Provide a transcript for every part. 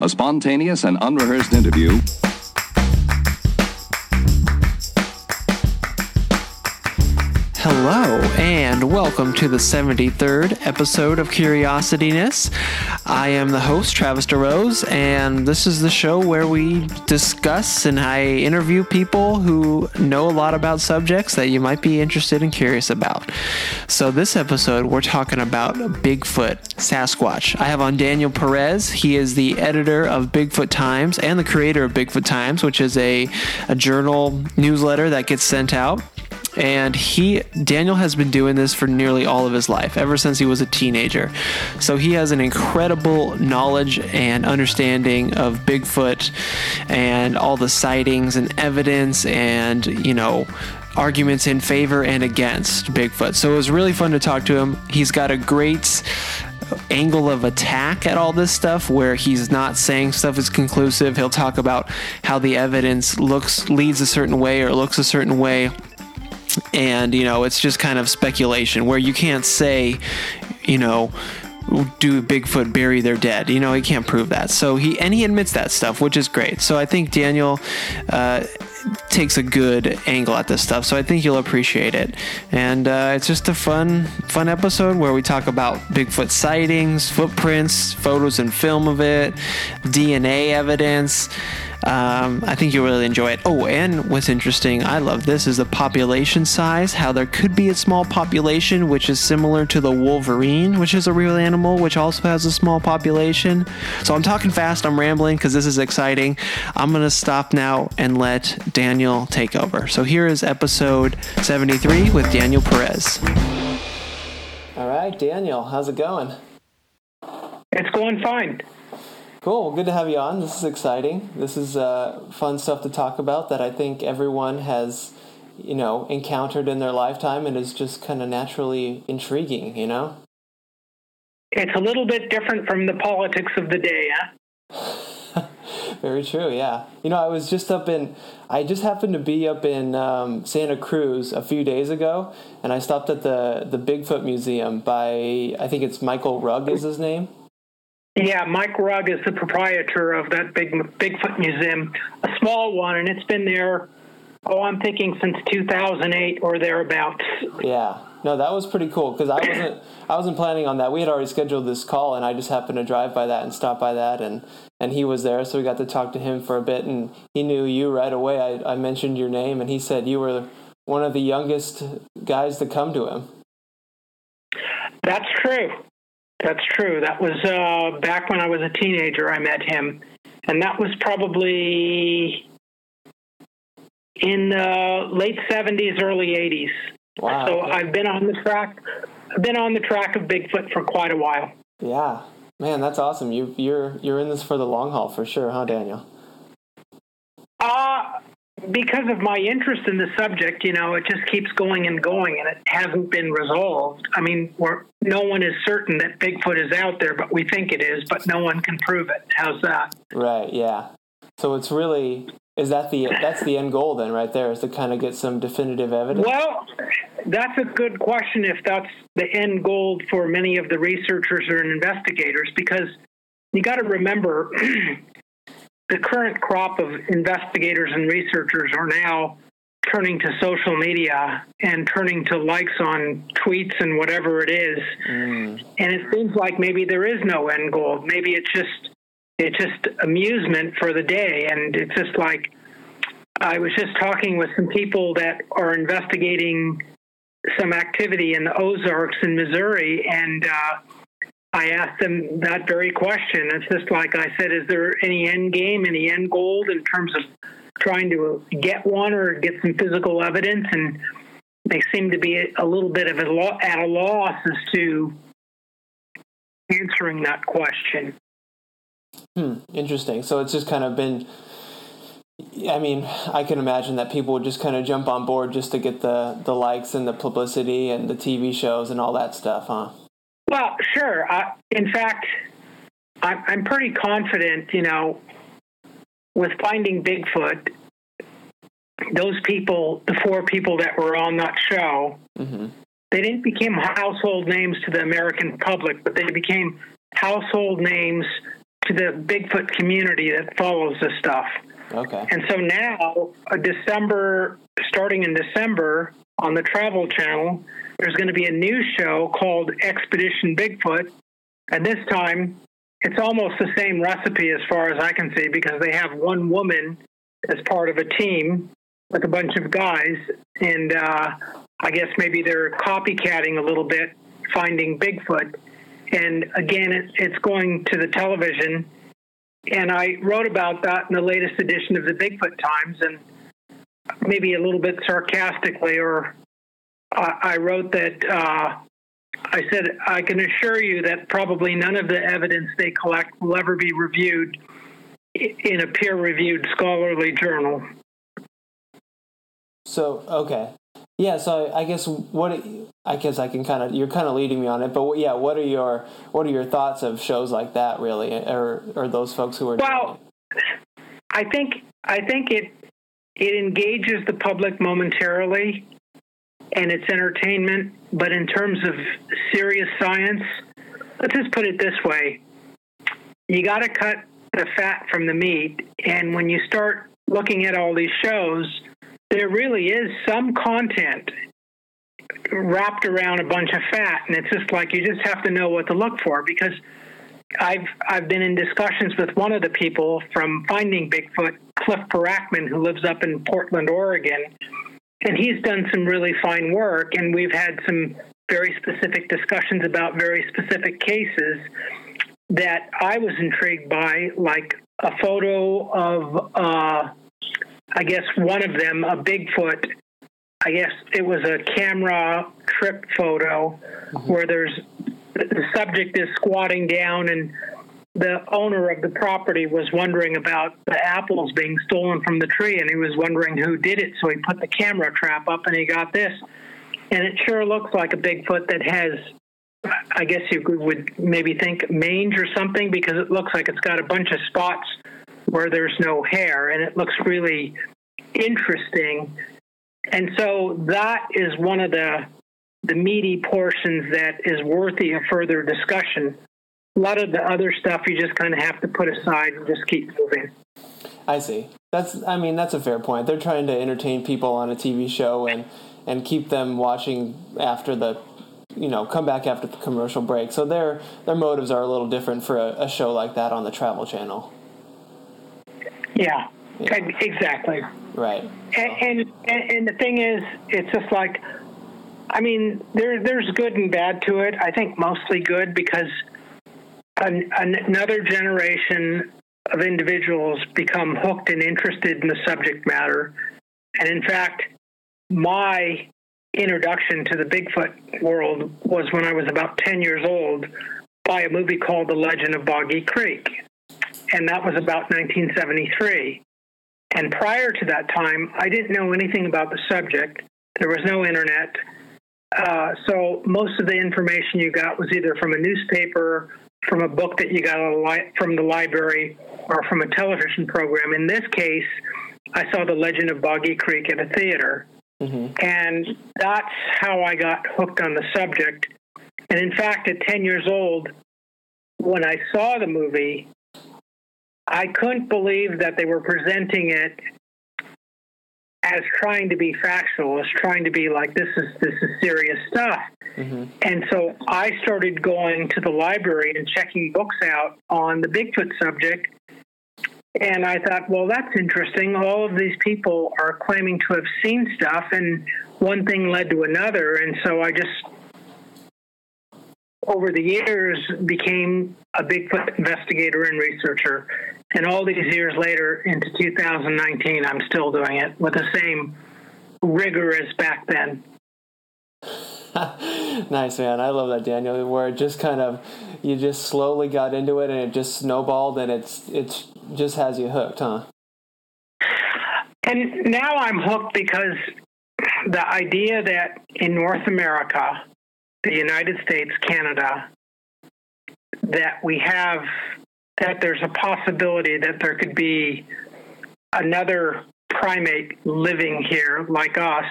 a spontaneous and unrehearsed interview. Hello, and welcome to the 73rd episode of Curiosityness. I am the host, Travis DeRose, and this is the show where we discuss and I interview people who know a lot about subjects that you might be interested and curious about. So, this episode, we're talking about Bigfoot, Sasquatch. I have on Daniel Perez. He is the editor of Bigfoot Times and the creator of Bigfoot Times, which is a, a journal newsletter that gets sent out and he Daniel has been doing this for nearly all of his life, ever since he was a teenager. So he has an incredible knowledge and understanding of Bigfoot and all the sightings and evidence and, you know, arguments in favor and against Bigfoot. So it was really fun to talk to him. He's got a great angle of attack at all this stuff where he's not saying stuff is conclusive. He'll talk about how the evidence looks leads a certain way or looks a certain way and you know it's just kind of speculation where you can't say you know do Bigfoot bury their dead? You know, he can't prove that. So he and he admits that stuff, which is great. So I think Daniel uh, takes a good angle at this stuff. So I think you'll appreciate it. And uh, it's just a fun, fun episode where we talk about Bigfoot sightings, footprints, photos and film of it, DNA evidence. Um, I think you'll really enjoy it. Oh, and what's interesting, I love this, is the population size. How there could be a small population which is similar to the wolverine, which is a real animal, which also has a small population. So I'm talking fast, I'm rambling because this is exciting. I'm going to stop now and let Daniel take over. So here is episode 73 with Daniel Perez. All right, Daniel, how's it going? It's going fine. Cool. Good to have you on. This is exciting. This is uh, fun stuff to talk about that I think everyone has, you know, encountered in their lifetime and is just kind of naturally intriguing, you know? It's a little bit different from the politics of the day, huh? Very true, yeah. You know, I was just up in, I just happened to be up in um, Santa Cruz a few days ago, and I stopped at the, the Bigfoot Museum by, I think it's Michael Rugg is his name. Yeah, Mike Rugg is the proprietor of that big Bigfoot museum, a small one, and it's been there. Oh, I'm thinking since 2008 or thereabouts. Yeah, no, that was pretty cool because I wasn't I wasn't planning on that. We had already scheduled this call, and I just happened to drive by that and stop by that, and and he was there, so we got to talk to him for a bit, and he knew you right away. I, I mentioned your name, and he said you were one of the youngest guys to come to him. That's true. That's true. That was uh, back when I was a teenager. I met him, and that was probably in the late '70s, early '80s. Wow. So I've been on the track. I've been on the track of Bigfoot for quite a while. Yeah, man, that's awesome. You you're you're in this for the long haul for sure, huh, Daniel? Uh because of my interest in the subject, you know, it just keeps going and going, and it hasn't been resolved. I mean, we're, no one is certain that Bigfoot is out there, but we think it is, but no one can prove it. How's that? Right. Yeah. So it's really is that the that's the end goal then, right there, is to kind of get some definitive evidence. Well, that's a good question. If that's the end goal for many of the researchers or investigators, because you got to remember the current crop of investigators and researchers are now turning to social media and turning to likes on tweets and whatever it is. Mm. And it seems like maybe there is no end goal. Maybe it's just it's just amusement for the day and it's just like I was just talking with some people that are investigating some activity in the Ozarks in Missouri and uh, I asked them that very question. It's just like I said, is there any end game, any end goal in terms of trying to get one or get some physical evidence? And they seem to be a little bit of a lo- at a loss as to answering that question. Hmm, interesting. So it's just kind of been. I mean, I can imagine that people would just kind of jump on board just to get the the likes and the publicity and the TV shows and all that stuff, huh? Well, sure. Uh, in fact, I'm, I'm pretty confident, you know, with finding Bigfoot, those people, the four people that were on that show, mm-hmm. they didn't become household names to the American public, but they became household names to the Bigfoot community that follows this stuff. Okay. And so now, uh, December, starting in December on the Travel Channel, there's going to be a new show called Expedition Bigfoot. And this time, it's almost the same recipe as far as I can see because they have one woman as part of a team with a bunch of guys. And uh, I guess maybe they're copycatting a little bit, finding Bigfoot. And again, it, it's going to the television. And I wrote about that in the latest edition of the Bigfoot Times, and maybe a little bit sarcastically, or I wrote that uh, I said, I can assure you that probably none of the evidence they collect will ever be reviewed in a peer reviewed scholarly journal. So, okay. Yeah, so I guess what I guess I can kind of you're kind of leading me on it, but yeah, what are your what are your thoughts of shows like that really, or or those folks who are well? I think I think it it engages the public momentarily, and it's entertainment. But in terms of serious science, let's just put it this way: you got to cut the fat from the meat, and when you start looking at all these shows there really is some content wrapped around a bunch of fat, and it's just like you just have to know what to look for because I've I've been in discussions with one of the people from Finding Bigfoot, Cliff Barackman, who lives up in Portland, Oregon, and he's done some really fine work, and we've had some very specific discussions about very specific cases that I was intrigued by, like a photo of. Uh, I guess one of them, a Bigfoot, I guess it was a camera trip photo mm-hmm. where there's the subject is squatting down and the owner of the property was wondering about the apples being stolen from the tree and he was wondering who did it so he put the camera trap up and he got this and it sure looks like a bigfoot that has i guess you would maybe think mange or something because it looks like it's got a bunch of spots where there's no hair, and it looks really interesting. And so that is one of the the meaty portions that is worthy of further discussion. A lot of the other stuff you just kind of have to put aside and just keep moving. I see. That's I mean that's a fair point. They're trying to entertain people on a TV show and and keep them watching after the you know come back after the commercial break. So their their motives are a little different for a, a show like that on the Travel Channel. Yeah, yeah. exactly. Right. And, and and the thing is, it's just like, I mean, there there's good and bad to it. I think mostly good because an, another generation of individuals become hooked and interested in the subject matter. And in fact, my introduction to the Bigfoot world was when I was about 10 years old by a movie called The Legend of Boggy Creek and that was about 1973. And prior to that time, I didn't know anything about the subject. There was no internet. Uh, so most of the information you got was either from a newspaper, from a book that you got li- from the library, or from a television program. In this case, I saw The Legend of Boggy Creek at a theater. Mm-hmm. And that's how I got hooked on the subject. And in fact, at 10 years old, when I saw the movie, I couldn't believe that they were presenting it as trying to be factual, as trying to be like this is this is serious stuff. Mm-hmm. And so I started going to the library and checking books out on the Bigfoot subject. And I thought, well, that's interesting. All of these people are claiming to have seen stuff, and one thing led to another. And so I just over the years became a Bigfoot investigator and researcher. And all these years later, into 2019, I'm still doing it with the same rigor as back then. nice man i love that daniel where it just kind of you just slowly got into it and it just snowballed and it's it's just has you hooked huh and now i'm hooked because the idea that in north america the United States, Canada, that we have that there's a possibility that there could be another primate living here like us,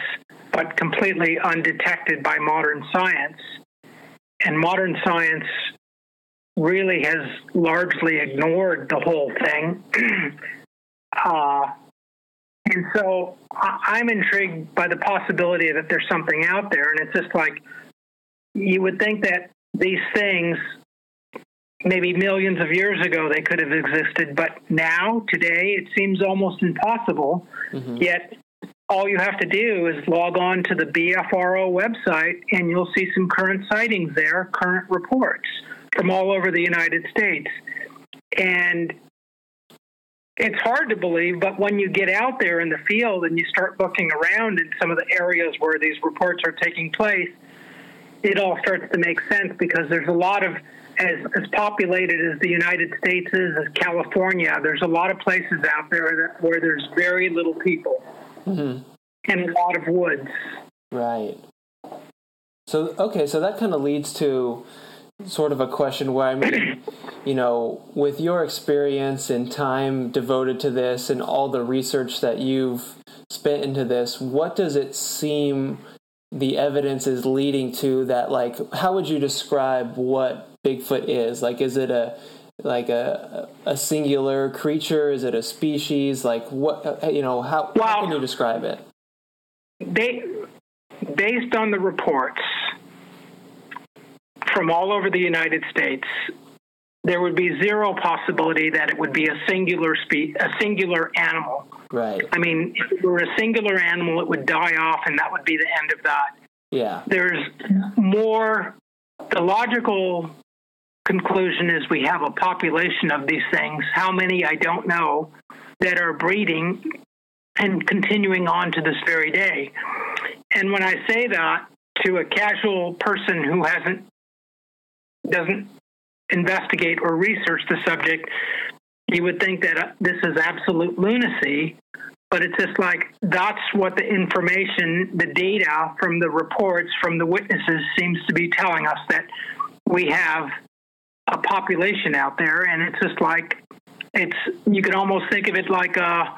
but completely undetected by modern science. And modern science really has largely ignored the whole thing. uh, and so I'm intrigued by the possibility that there's something out there. And it's just like you would think that these things, maybe millions of years ago, they could have existed, but now, today, it seems almost impossible. Mm-hmm. Yet all you have to do is log on to the BFRO website and you'll see some current sightings there, current reports from all over the United States. And it's hard to believe, but when you get out there in the field and you start looking around in some of the areas where these reports are taking place, it all starts to make sense because there's a lot of as, as populated as the United States is, as California, there's a lot of places out there that, where there's very little people mm-hmm. and a lot of woods. Right. So okay, so that kind of leads to sort of a question where I mean, you know, with your experience and time devoted to this and all the research that you've spent into this, what does it seem the evidence is leading to that like how would you describe what Bigfoot is? Like is it a like a a singular creature? Is it a species? Like what uh, you know, how, well, how can you describe it? They based on the reports from all over the United States, there would be zero possibility that it would be a singular spe- a singular animal. Right. I mean, if it were a singular animal, it would die off, and that would be the end of that. Yeah. There's more. The logical conclusion is we have a population of these things. How many I don't know that are breeding and continuing on to this very day. And when I say that to a casual person who hasn't doesn't investigate or research the subject, you would think that uh, this is absolute lunacy. But it's just like that's what the information, the data from the reports from the witnesses seems to be telling us that we have a population out there, and it's just like it's you could almost think of it like a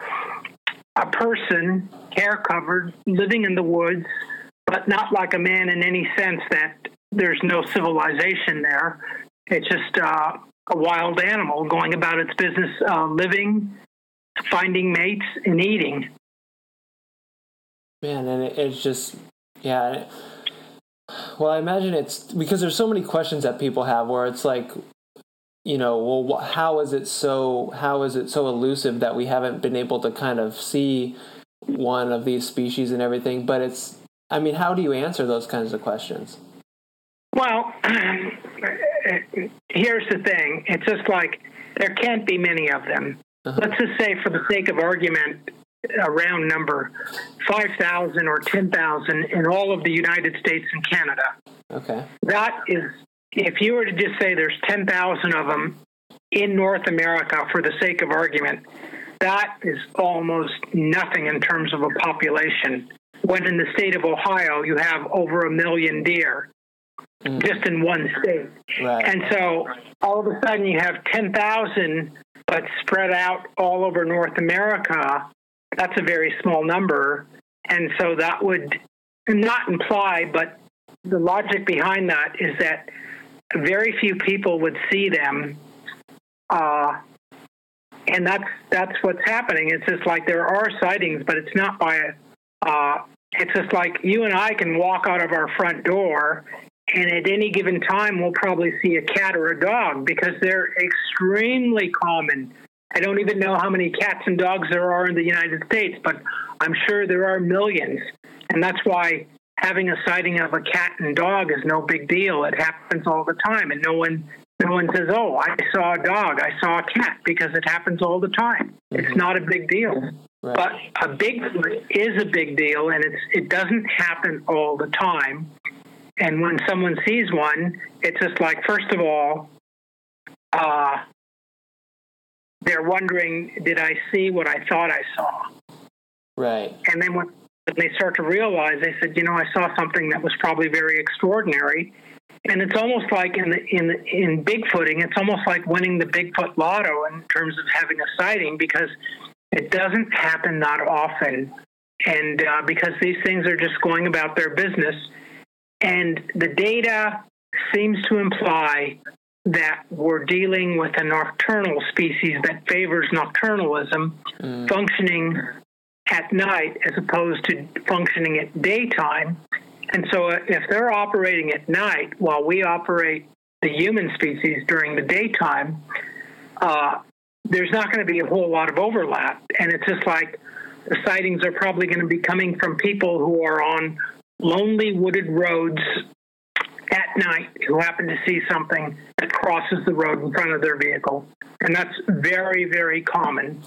a person, hair covered, living in the woods, but not like a man in any sense that there's no civilization there. It's just uh, a wild animal going about its business, uh, living, finding mates, and eating. Man, and it's just, yeah. Well, I imagine it's because there's so many questions that people have where it's like, you know, well, how is it so? How is it so elusive that we haven't been able to kind of see one of these species and everything? But it's, I mean, how do you answer those kinds of questions? Well, here's the thing. It's just like there can't be many of them. Uh-huh. Let's just say, for the sake of argument, a round number 5,000 or 10,000 in all of the United States and Canada. Okay. That is, if you were to just say there's 10,000 of them in North America for the sake of argument, that is almost nothing in terms of a population. When in the state of Ohio, you have over a million deer mm. just in one state. Right. And so all of a sudden you have 10,000, but spread out all over North America. That's a very small number. And so that would not imply, but the logic behind that is that very few people would see them. Uh, and that's that's what's happening. It's just like there are sightings, but it's not by. Uh, it's just like you and I can walk out of our front door and at any given time we'll probably see a cat or a dog because they're extremely common. I don't even know how many cats and dogs there are in the United States, but I'm sure there are millions. And that's why having a sighting of a cat and dog is no big deal. It happens all the time and no one no one says, "Oh, I saw a dog, I saw a cat," because it happens all the time. Mm-hmm. It's not a big deal. Right. But a Bigfoot is a big deal, and it's it doesn't happen all the time. And when someone sees one, it's just like, first of all, uh, they're wondering, did I see what I thought I saw? Right. And then when they start to realize, they said, you know, I saw something that was probably very extraordinary. And it's almost like in the, in the, in Bigfooting, it's almost like winning the Bigfoot lotto in terms of having a sighting because it doesn't happen that often. And uh, because these things are just going about their business, and the data seems to imply that we're dealing with a nocturnal species that favors nocturnalism, mm. functioning at night as opposed to functioning at daytime. And so, uh, if they're operating at night while we operate the human species during the daytime, uh, there's not going to be a whole lot of overlap. And it's just like the sightings are probably going to be coming from people who are on lonely wooded roads at night who happen to see something that crosses the road in front of their vehicle. And that's very, very common.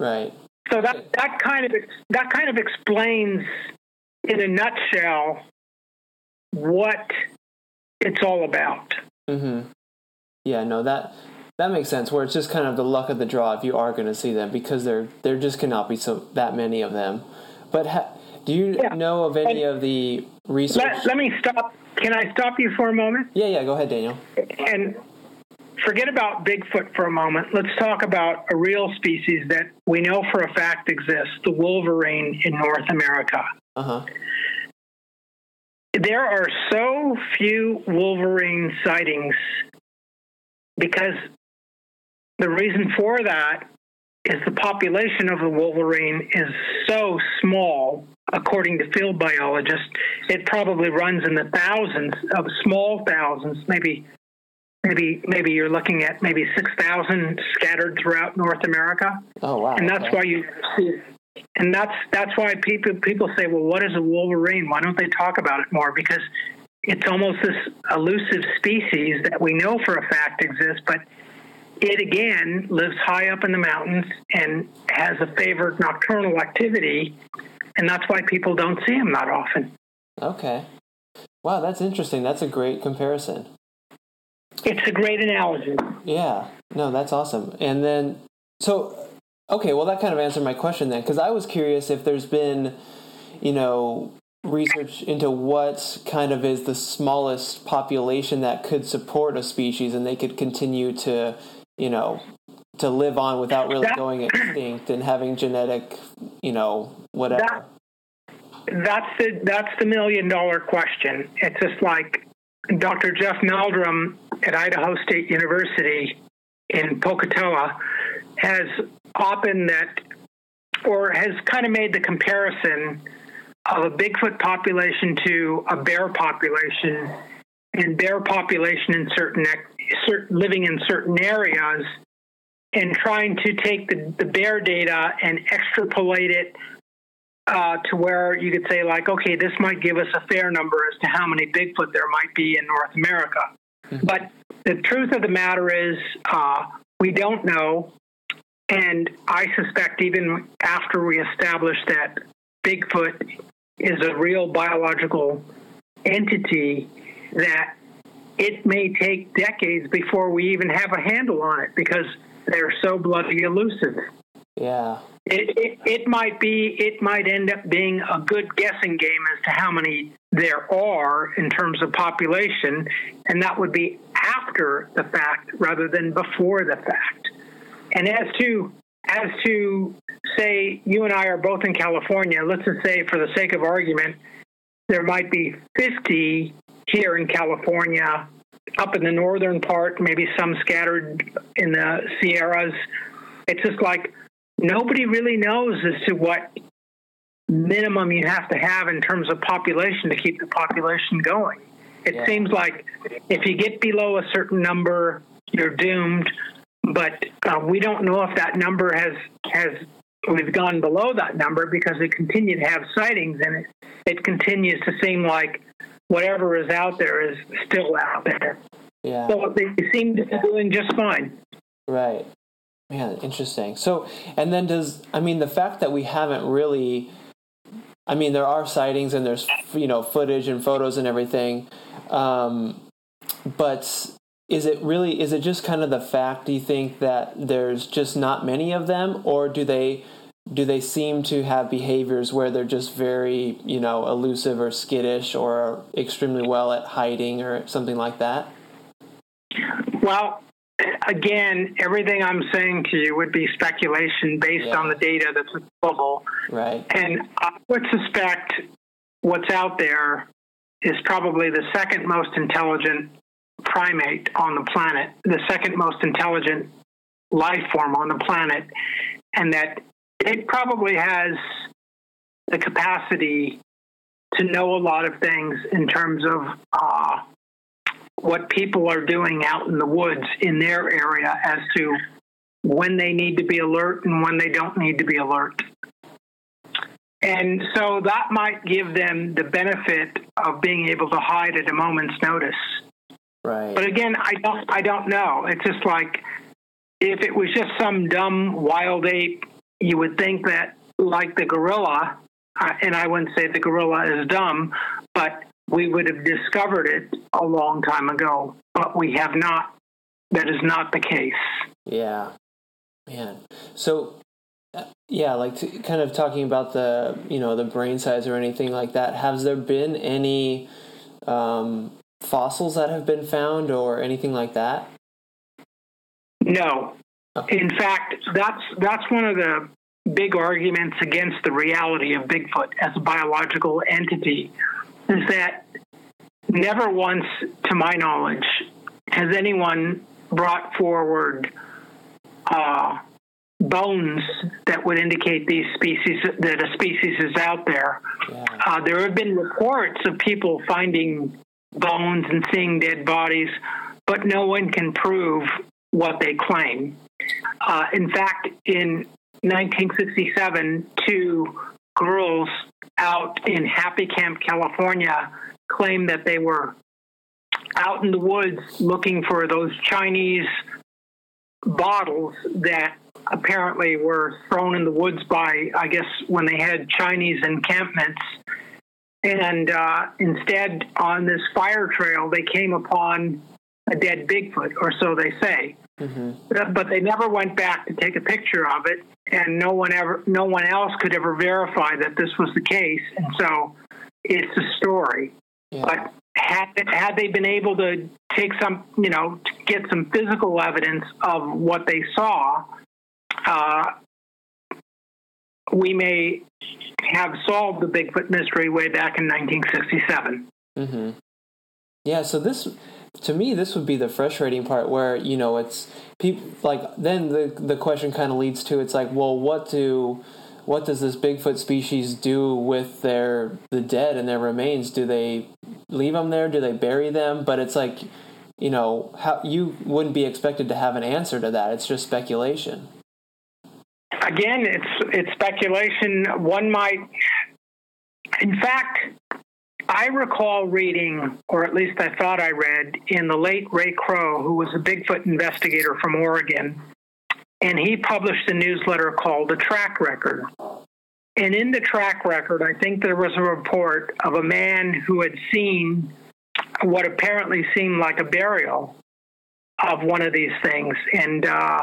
Right. So that, that kind of that kind of explains in a nutshell what it's all about. Mm-hmm. Yeah, no, that that makes sense. Where it's just kind of the luck of the draw if you are going to see them because there there just cannot be so that many of them. But ha, do you yeah. know of any and of the research? Let, let me stop. Can I stop you for a moment? Yeah, yeah. Go ahead, Daniel. And forget about Bigfoot for a moment. Let's talk about a real species that we know for a fact exists: the wolverine in North America. Uh huh. There are so few wolverine sightings because the reason for that is the population of the wolverine is so small, according to field biologists, it probably runs in the thousands of small thousands, maybe maybe maybe you're looking at maybe 6,000 scattered throughout North America. Oh wow. And that's okay. why you see and that's that's why people people say, well, what is a wolverine? Why don't they talk about it more? Because it's almost this elusive species that we know for a fact exists, but it again lives high up in the mountains and has a favored nocturnal activity, and that's why people don't see them that often. Okay. Wow, that's interesting. That's a great comparison. It's a great analogy. Yeah. No, that's awesome. And then, so, okay, well, that kind of answered my question then, because I was curious if there's been, you know, research into what kind of is the smallest population that could support a species and they could continue to you know to live on without really that, going extinct and having genetic you know whatever. That, that's the that's the million dollar question. It's just like dr jeff meldrum at idaho state university in pocatello has opened that or has kind of made the comparison of a Bigfoot population to a bear population, and bear population in certain, certain living in certain areas, and trying to take the, the bear data and extrapolate it uh, to where you could say, like, okay, this might give us a fair number as to how many Bigfoot there might be in North America. Mm-hmm. But the truth of the matter is, uh, we don't know. And I suspect even after we establish that Bigfoot is a real biological entity that it may take decades before we even have a handle on it because they're so bloody elusive. Yeah. It, it, it might be it might end up being a good guessing game as to how many there are in terms of population, and that would be after the fact rather than before the fact. And as to as to say you and I are both in California, let's just say for the sake of argument, there might be 50 here in California, up in the northern part, maybe some scattered in the Sierras. It's just like nobody really knows as to what minimum you have to have in terms of population to keep the population going. It yeah. seems like if you get below a certain number, you're doomed but uh, we don't know if that number has has we've gone below that number because we continue to have sightings and it it continues to seem like whatever is out there is still out there. Yeah. So they seem to be doing just fine. Right. Man, interesting. So, and then does I mean the fact that we haven't really I mean there are sightings and there's you know footage and photos and everything um but is it really is it just kind of the fact do you think that there's just not many of them or do they do they seem to have behaviors where they're just very you know elusive or skittish or extremely well at hiding or something like that? Well again everything i'm saying to you would be speculation based yeah. on the data that's available. Right. And i would suspect what's out there is probably the second most intelligent primate on the planet, the second most intelligent life form on the planet, and that it probably has the capacity to know a lot of things in terms of uh, what people are doing out in the woods in their area as to when they need to be alert and when they don't need to be alert. And so that might give them the benefit of being able to hide at a moment's notice. Right. But again, I don't I don't know. It's just like if it was just some dumb wild ape, you would think that like the gorilla, uh, and I wouldn't say the gorilla is dumb, but we would have discovered it a long time ago. But we have not. That is not the case. Yeah, man. So uh, yeah, like to, kind of talking about the you know the brain size or anything like that. Has there been any um, fossils that have been found or anything like that? No. In fact, that's that's one of the big arguments against the reality of Bigfoot as a biological entity is that never once, to my knowledge, has anyone brought forward uh, bones that would indicate these species that a species is out there. Yeah. Uh, there have been reports of people finding bones and seeing dead bodies, but no one can prove what they claim. Uh, in fact, in 1967, two girls out in Happy Camp, California, claimed that they were out in the woods looking for those Chinese bottles that apparently were thrown in the woods by, I guess, when they had Chinese encampments. And uh, instead, on this fire trail, they came upon a dead Bigfoot, or so they say. Mm-hmm. But they never went back to take a picture of it, and no one ever, no one else could ever verify that this was the case. And so, it's a story. Yeah. But had had they been able to take some, you know, to get some physical evidence of what they saw, uh, we may have solved the Bigfoot mystery way back in 1967. Mm-hmm. Yeah. So this, to me, this would be the frustrating part where you know it's people like then the the question kind of leads to it's like well what do what does this Bigfoot species do with their the dead and their remains? Do they leave them there? Do they bury them? But it's like, you know, how you wouldn't be expected to have an answer to that. It's just speculation. Again, it's it's speculation. One might, in fact, I recall reading, or at least I thought I read, in the late Ray Crowe, who was a Bigfoot investigator from Oregon, and he published a newsletter called The Track Record. And in the track record, I think there was a report of a man who had seen what apparently seemed like a burial of one of these things. And uh,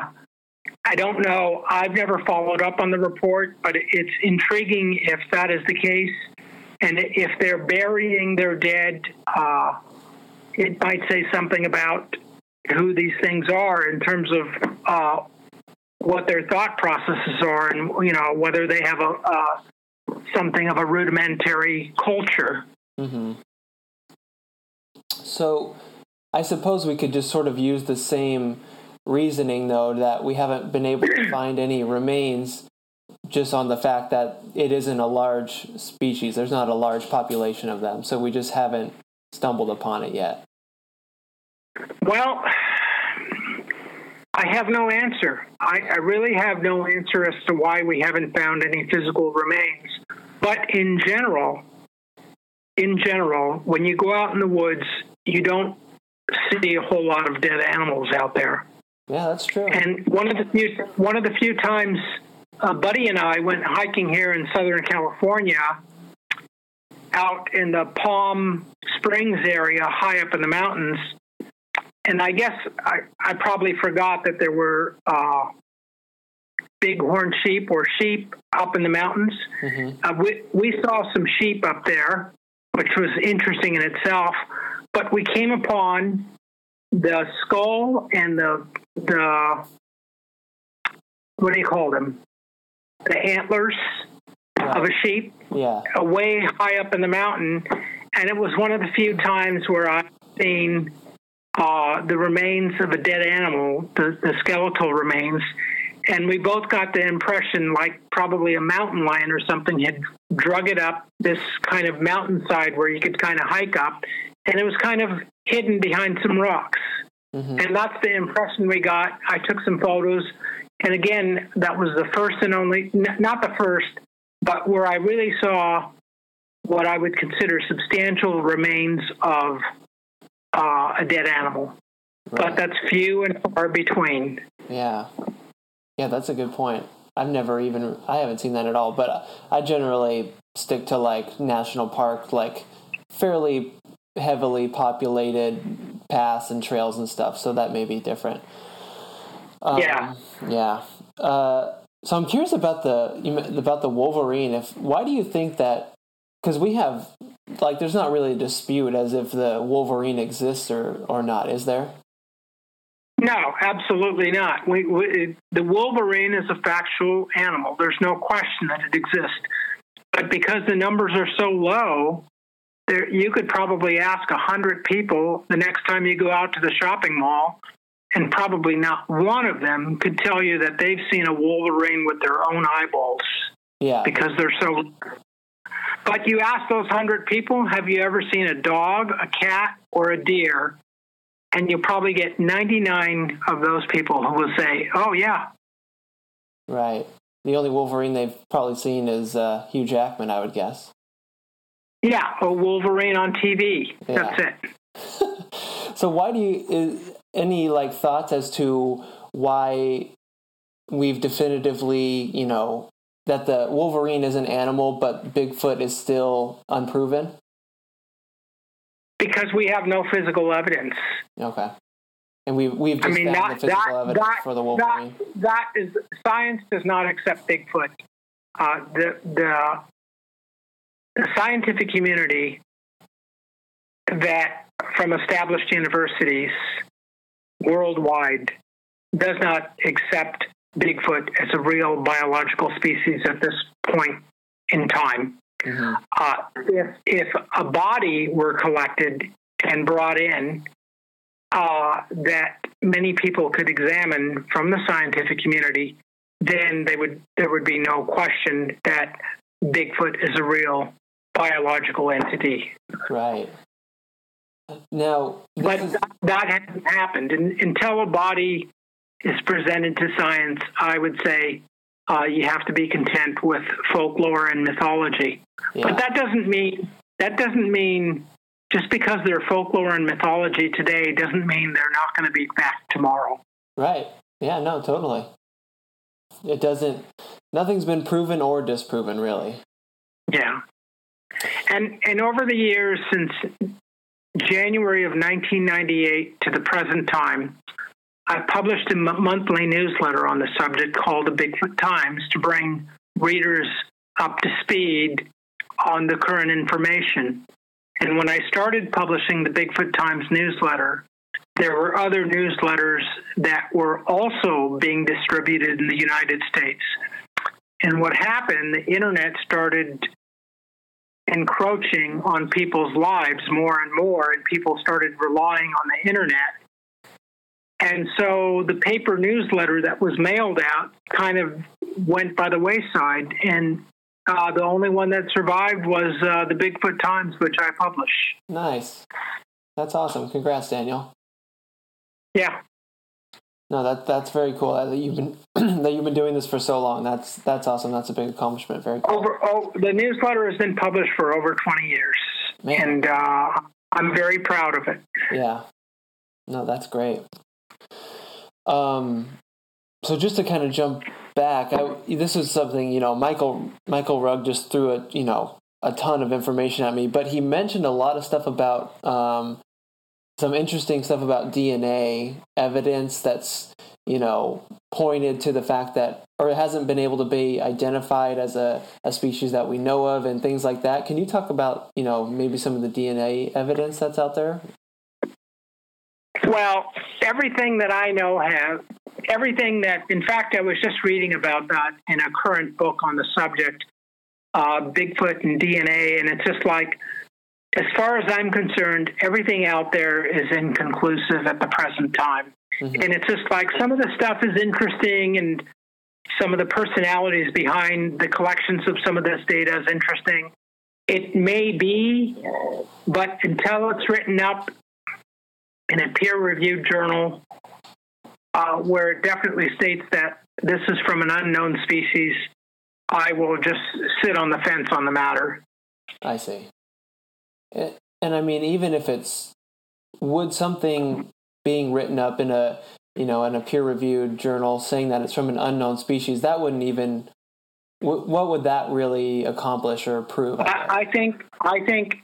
I don't know, I've never followed up on the report, but it's intriguing if that is the case. And if they're burying their dead, uh, it might say something about who these things are in terms of uh, what their thought processes are, and you know whether they have a uh, something of a rudimentary culture. Mm-hmm. So, I suppose we could just sort of use the same reasoning, though, that we haven't been able to find any remains just on the fact that it isn't a large species. There's not a large population of them, so we just haven't stumbled upon it yet. Well, I have no answer. I, I, really have no answer as to why we haven't found any physical remains. But in general, in general, when you go out in the woods, you don't see a whole lot of dead animals out there. Yeah, that's true. And one of the few one of the few times a buddy and I went hiking here in Southern California, out in the Palm Springs area, high up in the mountains. And I guess I, I probably forgot that there were uh, bighorn sheep or sheep up in the mountains. Mm-hmm. Uh, we, we saw some sheep up there, which was interesting in itself. But we came upon the skull and the the what do you call them? The antlers Right. of a sheep Yeah. way high up in the mountain, and it was one of the few times where I've seen uh, the remains of a dead animal, the, the skeletal remains, and we both got the impression like probably a mountain lion or something had drug it up this kind of mountainside where you could kind of hike up, and it was kind of hidden behind some rocks. Mm-hmm. And that's the impression we got. I took some photos, and again, that was the first and only, not the first, but where I really saw what I would consider substantial remains of uh, a dead animal. Right. But that's few and far between. Yeah. Yeah, that's a good point. I've never even I haven't seen that at all, but I generally stick to like national park, like fairly heavily populated paths and trails and stuff. So that may be different. Um, yeah. Yeah. Uh, so I'm curious about the about the Wolverine. If why do you think that? Because we have like there's not really a dispute as if the Wolverine exists or or not. Is there? No, absolutely not. We, we, the wolverine is a factual animal. There's no question that it exists. But because the numbers are so low, there, you could probably ask a hundred people the next time you go out to the shopping mall, and probably not one of them could tell you that they've seen a wolverine with their own eyeballs. Yeah, because they're so. But you ask those hundred people, have you ever seen a dog, a cat, or a deer and you'll probably get 99 of those people who will say, "Oh yeah." Right. The only Wolverine they've probably seen is uh, Hugh Jackman, I would guess. Yeah, a Wolverine on TV. Yeah. That's it. so why do you is, any like thoughts as to why we've definitively, you know, that the Wolverine is an animal but Bigfoot is still unproven? because we have no physical evidence. Okay. And we've we've just I mean, found that, the physical that, evidence that, for the Wolverine. That, that is science does not accept Bigfoot. Uh, the the the scientific community that from established universities worldwide does not accept Bigfoot as a real biological species at this point in time. Mm-hmm. Uh, if if a body were collected and brought in uh, that many people could examine from the scientific community, then they would there would be no question that Bigfoot is a real biological entity. Right. Now, but is... that, that hasn't happened and, until a body is presented to science. I would say uh, you have to be content with folklore and mythology. Yeah. But that doesn't mean that doesn't mean just because they're folklore and mythology today doesn't mean they're not going to be fact tomorrow. Right. Yeah. No. Totally. It doesn't. Nothing's been proven or disproven, really. Yeah. And and over the years since January of 1998 to the present time, I published a monthly newsletter on the subject called the Bigfoot Times to bring readers up to speed on the current information. And when I started publishing the Bigfoot Times newsletter, there were other newsletters that were also being distributed in the United States. And what happened, the internet started encroaching on people's lives more and more, and people started relying on the internet and so the paper newsletter that was mailed out kind of went by the wayside. And uh, the only one that survived was uh, the Bigfoot Times, which I publish. Nice. That's awesome. Congrats, Daniel. Yeah. No, that that's very cool that you've been that you've been doing this for so long. That's that's awesome. That's a big accomplishment. Very cool. Over oh, the newsletter has been published for over twenty years, Man. and uh, I'm very proud of it. Yeah. No, that's great. Um, so just to kind of jump back, I, this is something you know Michael Michael Rugg just threw a you know a ton of information at me, but he mentioned a lot of stuff about um, some interesting stuff about DNA evidence that's you know pointed to the fact that or it hasn't been able to be identified as a, a species that we know of and things like that. Can you talk about you know maybe some of the DNA evidence that's out there? Well, everything that I know has everything that, in fact, I was just reading about that in a current book on the subject, uh, Bigfoot and DNA, and it's just like as far as I'm concerned, everything out there is inconclusive at the present time. Mm-hmm. And it's just like some of the stuff is interesting and some of the personalities behind the collections of some of this data is interesting. It may be, but until it's written up in a peer reviewed journal uh, where it definitely states that this is from an unknown species, I will just sit on the fence on the matter. I see. And I mean, even if it's, would something being written up in a, you know, in a peer reviewed journal saying that it's from an unknown species, that wouldn't even, what would that really accomplish or prove? I, I think, I think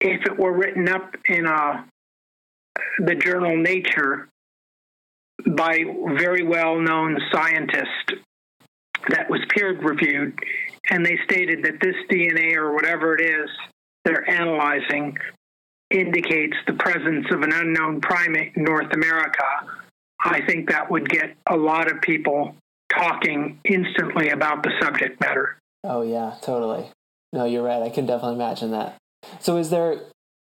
if it were written up in a, the journal Nature by very well known scientist that was peer reviewed, and they stated that this DNA or whatever it is they're analyzing indicates the presence of an unknown primate in North America, I think that would get a lot of people talking instantly about the subject matter. Oh, yeah, totally. No, you're right. I can definitely imagine that. So, is there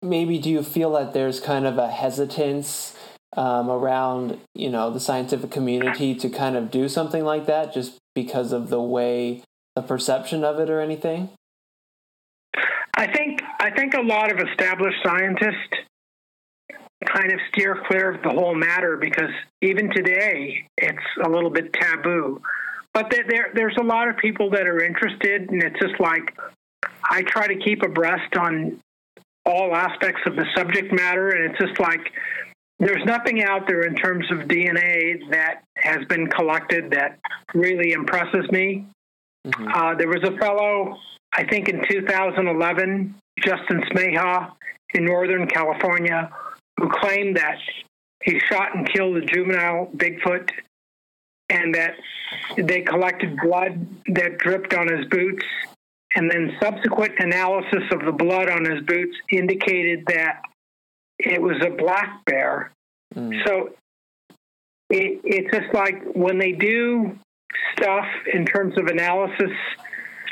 maybe do you feel that there's kind of a hesitance um, around you know the scientific community to kind of do something like that just because of the way the perception of it or anything? I think I think a lot of established scientists kind of steer clear of the whole matter because even today it's a little bit taboo. But there, there's a lot of people that are interested, and it's just like I try to keep abreast on all aspects of the subject matter, and it's just like there's nothing out there in terms of DNA that has been collected that really impresses me. Mm-hmm. Uh, there was a fellow, I think in 2011, Justin Smeja in Northern California, who claimed that he shot and killed a juvenile Bigfoot and that they collected blood that dripped on his boots. And then subsequent analysis of the blood on his boots indicated that it was a black bear. Mm. So it, it's just like when they do stuff in terms of analysis,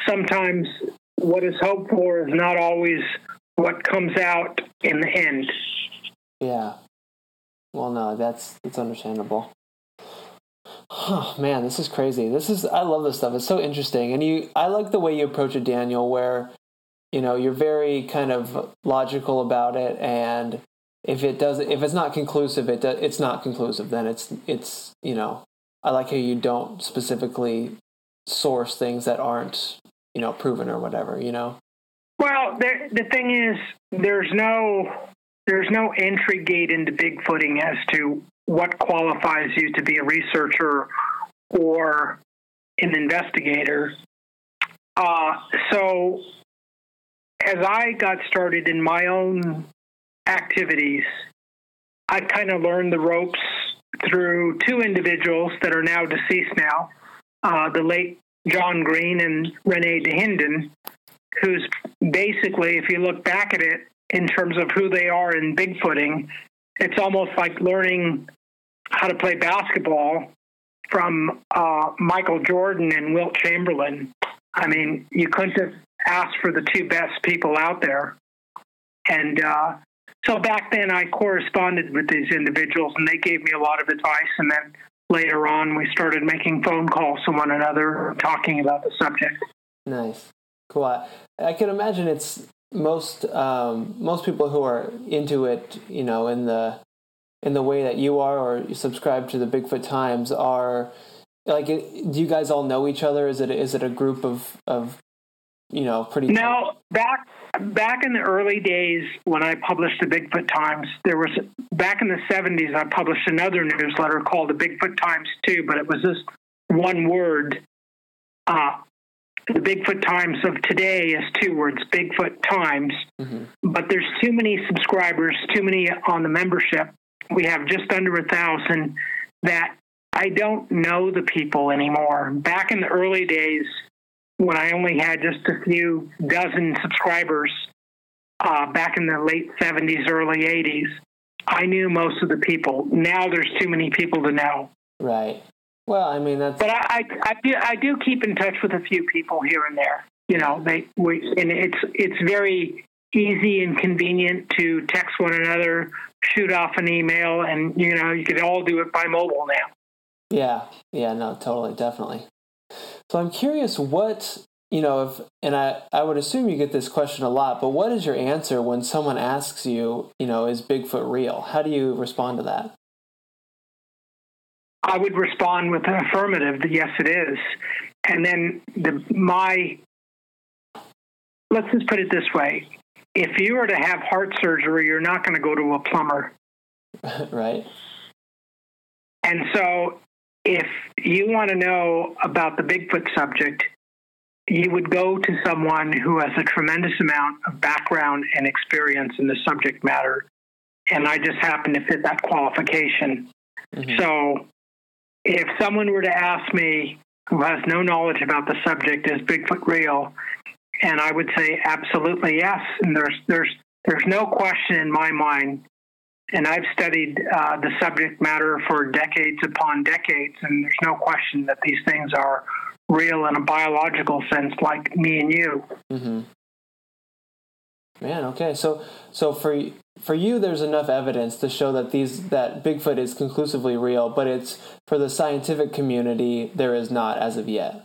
sometimes what is hoped for is not always what comes out in the end. Yeah. Well, no, that's that's understandable. Oh, man, this is crazy. This is I love this stuff. It's so interesting, and you I like the way you approach it, Daniel, where you know you're very kind of logical about it, and if it does if it's not conclusive it do, it's not conclusive then it's it's you know i like how you don't specifically source things that aren't you know proven or whatever you know well the the thing is there's no there's no entry gate into bigfooting as to what qualifies you to be a researcher or an investigator uh, so as i got started in my own activities. I kind of learned the ropes through two individuals that are now deceased now, uh, the late John Green and Renee Dahinden, who's basically, if you look back at it in terms of who they are in Bigfooting, it's almost like learning how to play basketball from uh, Michael Jordan and Wilt Chamberlain. I mean, you couldn't have asked for the two best people out there. And uh, so back then, I corresponded with these individuals, and they gave me a lot of advice. And then later on, we started making phone calls to one another, talking about the subject. Nice, cool. I, can imagine it's most um, most people who are into it, you know, in the in the way that you are, or you subscribe to the Bigfoot Times, are like. Do you guys all know each other? Is it is it a group of of you know pretty? No, back back in the early days when I published the Bigfoot Times, there was back in the 70s, I published another newsletter called the Bigfoot Times too, but it was just one word. Uh, the Bigfoot Times of today is two words, Bigfoot Times. Mm-hmm. But there's too many subscribers, too many on the membership. We have just under a thousand that I don't know the people anymore. Back in the early days, when I only had just a few dozen subscribers uh, back in the late 70s, early 80s, I knew most of the people. Now there's too many people to know. Right. Well, I mean that's. But I, I, I, do, I do keep in touch with a few people here and there. You know, they we, and it's it's very easy and convenient to text one another, shoot off an email, and you know you can all do it by mobile now. Yeah, yeah, no, totally, definitely. So I'm curious what you know if and I, I would assume you get this question a lot but what is your answer when someone asks you you know is bigfoot real? How do you respond to that? I would respond with an affirmative that yes it is. And then the my let's just put it this way. If you were to have heart surgery you're not going to go to a plumber. Right. And so if you want to know about the bigfoot subject you would go to someone who has a tremendous amount of background and experience in the subject matter. And I just happen to fit that qualification. Mm-hmm. So if someone were to ask me who has no knowledge about the subject, is Bigfoot real? And I would say absolutely yes. And there's there's there's no question in my mind. And I've studied uh, the subject matter for decades upon decades, and there's no question that these things are real in a biological sense, like me and you. Mm-hmm. Man, okay. So, so for for you, there's enough evidence to show that these that Bigfoot is conclusively real, but it's for the scientific community there is not as of yet.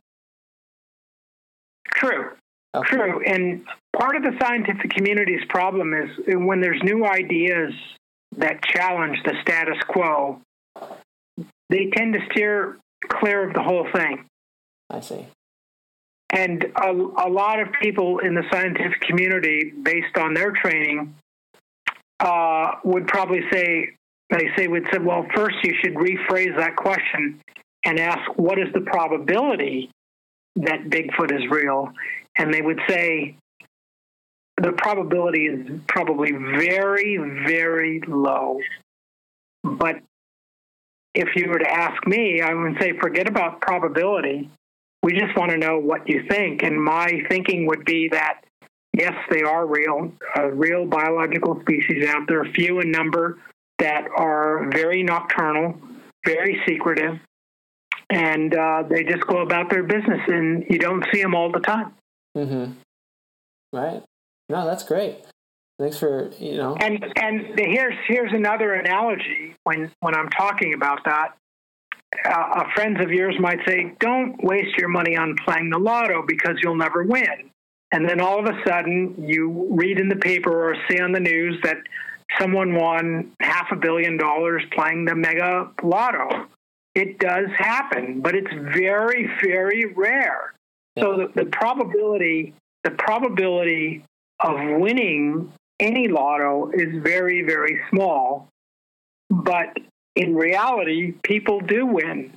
True. Okay. True. And part of the scientific community's problem is when there's new ideas that challenge the status quo, they tend to steer clear of the whole thing. I see. And a, a lot of people in the scientific community, based on their training, uh, would probably say, they say, would say, well, first you should rephrase that question and ask, what is the probability that Bigfoot is real? And they would say, the probability is probably very, very low. But if you were to ask me, I would say, forget about probability we just want to know what you think. And my thinking would be that yes, they are real, uh, real biological species out there, few in number that are very nocturnal, very secretive, and uh, they just go about their business, and you don't see them all the time. Mm-hmm. Right. No, that's great. Thanks for you know. And and here's here's another analogy when when I'm talking about that uh, friends of yours might say, don't waste your money on playing the lotto because you'll never win. And then all of a sudden, you read in the paper or see on the news that someone won half a billion dollars playing the mega lotto. It does happen, but it's very, very rare. So the, the probability, the probability of winning any lotto is very, very small. But in reality, people do win.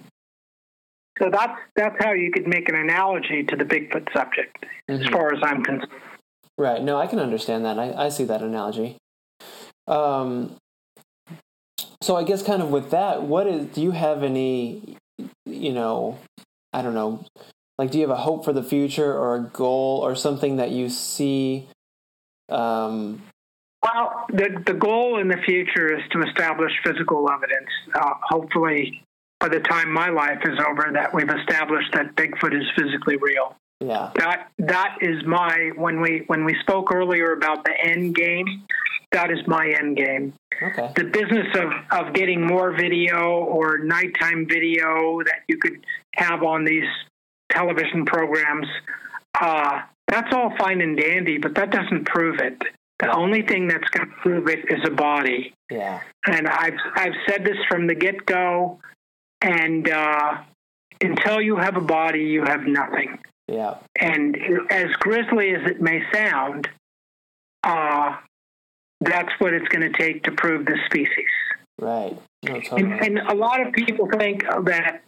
So that's that's how you could make an analogy to the Bigfoot subject, mm-hmm. as far as I'm concerned. Right. No, I can understand that. I, I see that analogy. Um, so I guess kind of with that, what is? Do you have any? You know, I don't know. Like, do you have a hope for the future or a goal or something that you see um, well, the, the goal in the future is to establish physical evidence. Uh, hopefully, by the time my life is over, that we've established that Bigfoot is physically real. Yeah. That that is my when we when we spoke earlier about the end game. That is my end game. Okay. The business of, of getting more video or nighttime video that you could have on these television programs, uh, that's all fine and dandy, but that doesn't prove it. The only thing that's going to prove it is a body. Yeah. And I've I've said this from the get go, and uh, until you have a body, you have nothing. Yeah. And as grisly as it may sound, uh, that's what it's going to take to prove this species. Right. No, totally. and, and a lot of people think that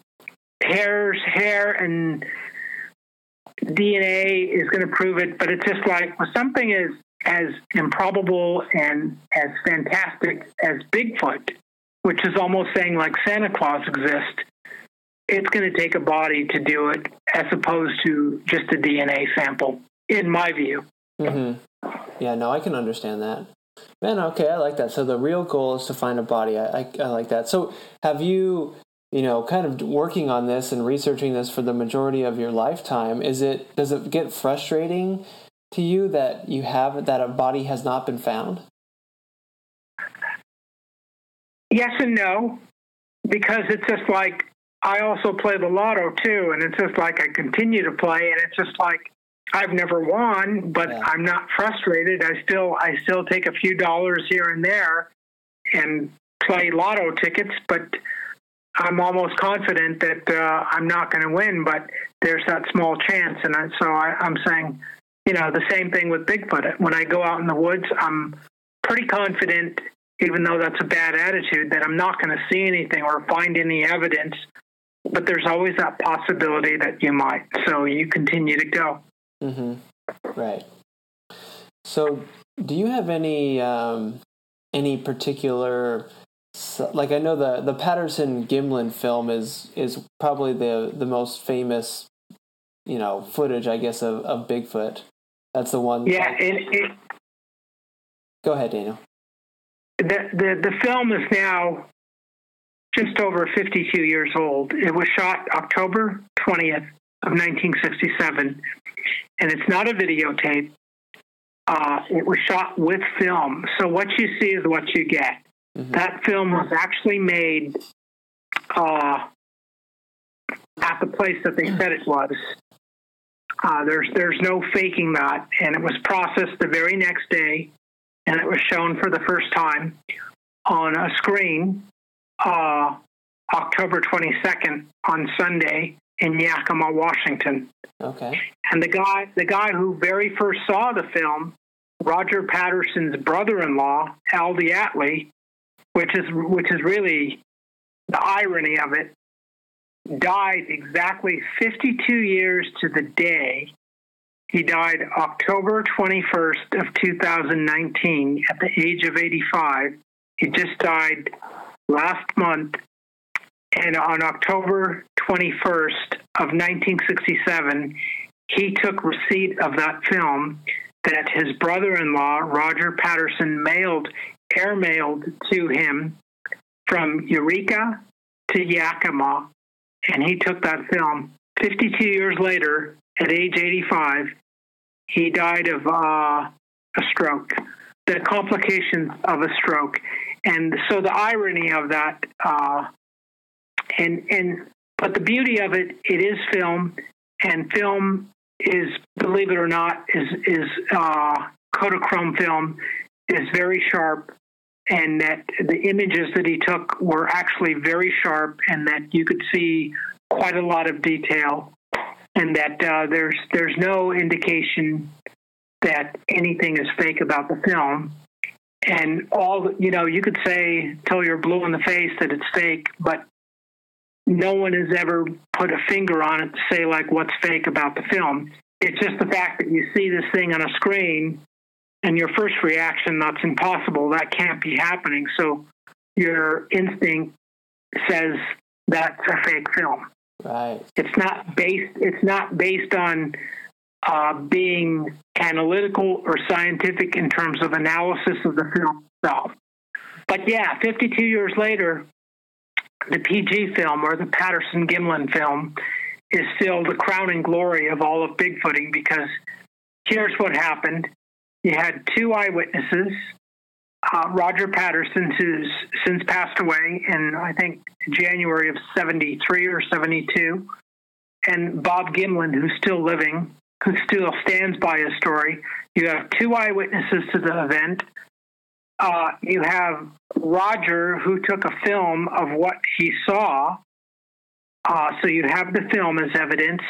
hair's hair and DNA is going to prove it, but it's just like well, something is as improbable and as fantastic as Bigfoot, which is almost saying like Santa Claus exists, it's going to take a body to do it as opposed to just a DNA sample, in my view. Mm-hmm. Yeah, no, I can understand that. Man, okay, I like that. So the real goal is to find a body. I, I, I like that. So have you, you know, kind of working on this and researching this for the majority of your lifetime? Is it does it get frustrating to you that you have that a body has not been found? Yes and no, because it's just like I also play the lotto too, and it's just like I continue to play, and it's just like I've never won, but yeah. I'm not frustrated. I still I still take a few dollars here and there and play lotto tickets, but I'm almost confident that uh, I'm not going to win. But there's that small chance, and I, so I, I'm saying, you know, the same thing with Bigfoot. When I go out in the woods, I'm pretty confident, even though that's a bad attitude, that I'm not going to see anything or find any evidence. But there's always that possibility that you might. So you continue to go. Mm-hmm. Right. So, do you have any um, any particular like I know the the Patterson Gimlin film is is probably the the most famous you know footage I guess of, of Bigfoot. That's the one. Yeah, it, it, go ahead, Daniel. The, the the film is now just over 52 years old. It was shot October 20th of 1967, and it's not a videotape. Uh, it was shot with film, so what you see is what you get. Mm-hmm. That film was actually made uh, at the place that they said it was. Uh, there's there's no faking that, and it was processed the very next day, and it was shown for the first time on a screen uh, October 22nd on Sunday in Yakima, Washington. Okay. And the guy the guy who very first saw the film, Roger Patterson's brother-in-law, Al DeAtley, which is which is really the irony of it, died exactly 52 years to the day. He died October 21st of 2019 at the age of 85. He just died last month, and on October 21st of 1967, he took receipt of that film that his brother-in-law Roger Patterson mailed airmailed to him from Eureka to Yakima, and he took that film. 52 years later, at age 85, he died of uh, a stroke, the complications of a stroke. And so the irony of that, uh, and and but the beauty of it, it is film, and film is, believe it or not, is is uh, Kodachrome film is very sharp and that the images that he took were actually very sharp and that you could see quite a lot of detail and that uh, there's there's no indication that anything is fake about the film. And all you know you could say till you're blue in the face that it's fake but no one has ever put a finger on it to say like what's fake about the film. It's just the fact that you see this thing on a screen and your first reaction, that's impossible, that can't be happening. So your instinct says that's a fake film. Right. It's not based. It's not based on uh, being analytical or scientific in terms of analysis of the film itself. But yeah, 52 years later, the PG film or the Patterson Gimlin film is still the crowning glory of all of Bigfooting because here's what happened. You had two eyewitnesses. Uh, Roger Patterson, who's since passed away in, I think, January of 73 or 72, and Bob Gimlin, who's still living, who still stands by his story. You have two eyewitnesses to the event. Uh, you have Roger, who took a film of what he saw. Uh, so you have the film as evidence.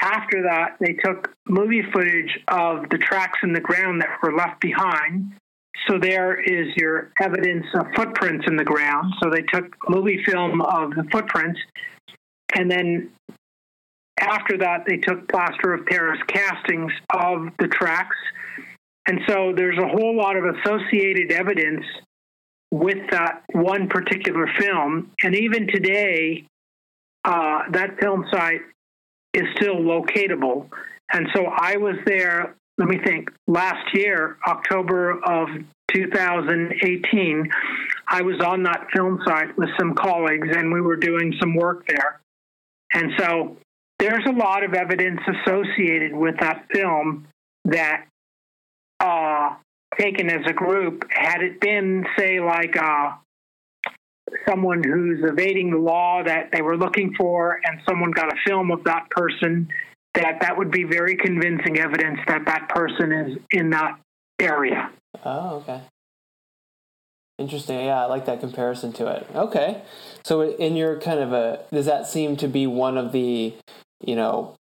After that, they took movie footage of the tracks in the ground that were left behind. So there is your evidence of footprints in the ground. So they took movie film of the footprints. And then after that, they took plaster of Paris castings of the tracks. And so there's a whole lot of associated evidence with that one particular film. And even today, uh, that film site is still locatable. And so I was there, let me think, last year, October of 2018, I was on that film site with some colleagues and we were doing some work there. And so there's a lot of evidence associated with that film that uh, taken as a group, had it been, say, like uh, someone who's evading the law that they were looking for, and someone got a film of that person, that that would be very convincing evidence that that person is in that area. Oh, okay. Interesting. Yeah, I like that comparison to it. Okay. So in your kind of a does that seem to be one of the, you know,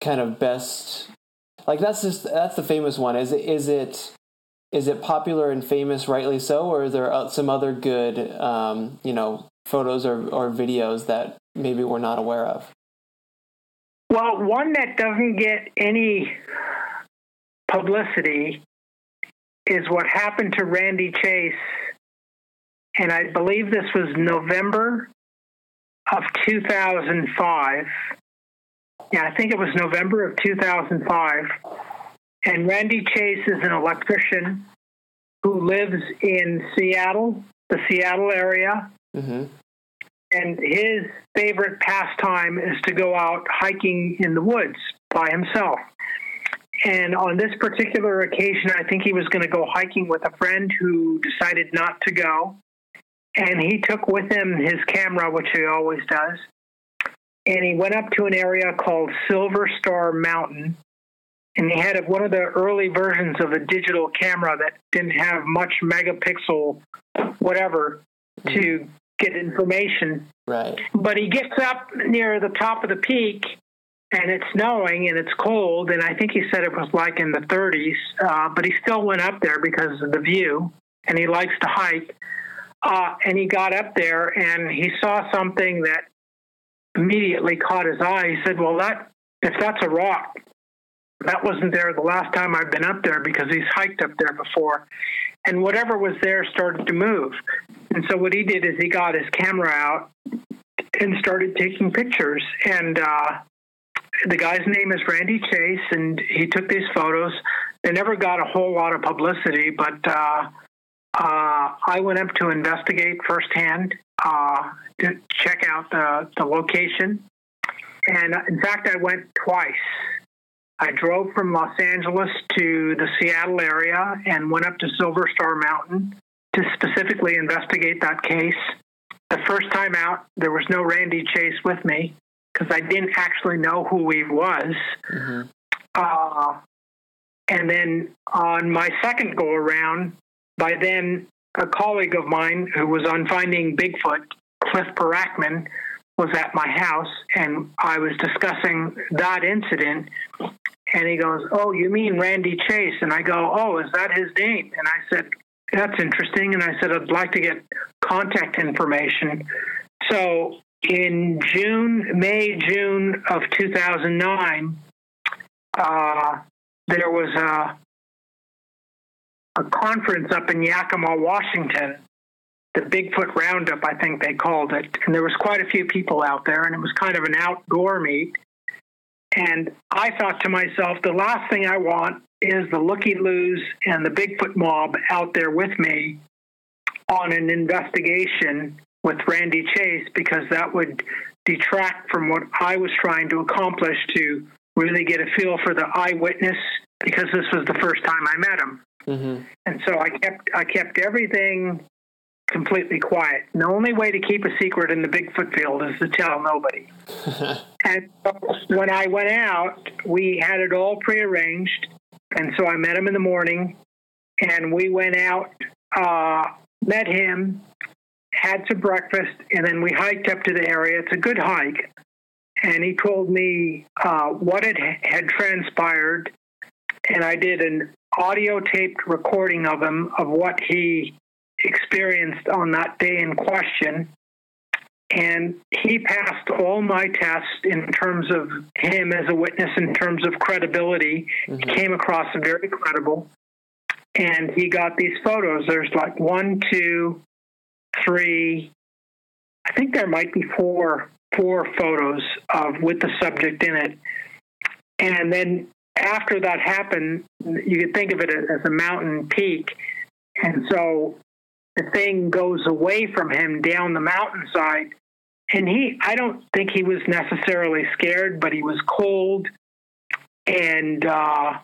kind of best like that's just that's the famous one. Is it is it is it popular and famous rightly so or is there uh, some other good um, you know, photos or or videos that maybe we're not aware of? Well, one that doesn't get any publicity is what happened to Randy Chase and I believe this was November of 2005. Yeah, I think it was November of 2005. And Randy Chase is an electrician who lives in Seattle, the Seattle area. Mm-hmm. And his favorite pastime is to go out hiking in the woods by himself. And on this particular occasion, I think he was going to go hiking with a friend who decided not to go and he took with him his camera, which he always does, and he went up to an area called Silver Star Mountain. And he had one of the early versions of a digital camera that didn't have much megapixel, whatever, mm-hmm. to get information. Right. But he gets up near the top of the peak, and it's snowing and it's cold. And I think he said it was like in the 30s, uh, but he still went up there because of the view, and he likes to hike. Uh, and he got up there and he saw something that immediately caught his eye. He said, Well, that if that's a rock, that wasn't there the last time I've been up there because he's hiked up there before. And whatever was there started to move. And so what he did is he got his camera out and started taking pictures. And uh, the guy's name is Randy Chase, and he took these photos. They never got a whole lot of publicity, but uh, uh, I went up to investigate firsthand uh, to check out the, the location. And uh, in fact, I went twice. I drove from Los Angeles to the Seattle area and went up to Silver Star Mountain to specifically investigate that case. The first time out, there was no Randy Chase with me because I didn't actually know who he was. Mm-hmm. Uh, and then on my second go around, by then, a colleague of mine who was on Finding Bigfoot, Cliff Barackman, was at my house and I was discussing that incident. And he goes, Oh, you mean Randy Chase? And I go, Oh, is that his name? And I said, That's interesting. And I said, I'd like to get contact information. So in June, May, June of 2009, uh, there was a a conference up in Yakima, Washington, the Bigfoot Roundup, I think they called it. And there was quite a few people out there, and it was kind of an outdoor meet. And I thought to myself, the last thing I want is the looky loos and the Bigfoot mob out there with me on an investigation with Randy Chase because that would detract from what I was trying to accomplish to really get a feel for the eyewitness because this was the first time I met him. Mm-hmm. And so I kept I kept everything completely quiet. And the only way to keep a secret in the Bigfoot field is to tell nobody. and when I went out, we had it all prearranged. And so I met him in the morning, and we went out, uh, met him, had some breakfast, and then we hiked up to the area. It's a good hike. And he told me uh, what had, had transpired. And I did an audio taped recording of him of what he experienced on that day in question. And he passed all my tests in terms of him as a witness, in terms of credibility. Mm-hmm. He came across very credible. And he got these photos. There's like one, two, three, I think there might be four four photos of with the subject in it. And then after that happened, you could think of it as a mountain peak. And so the thing goes away from him down the mountainside. And he, I don't think he was necessarily scared, but he was cold. And uh,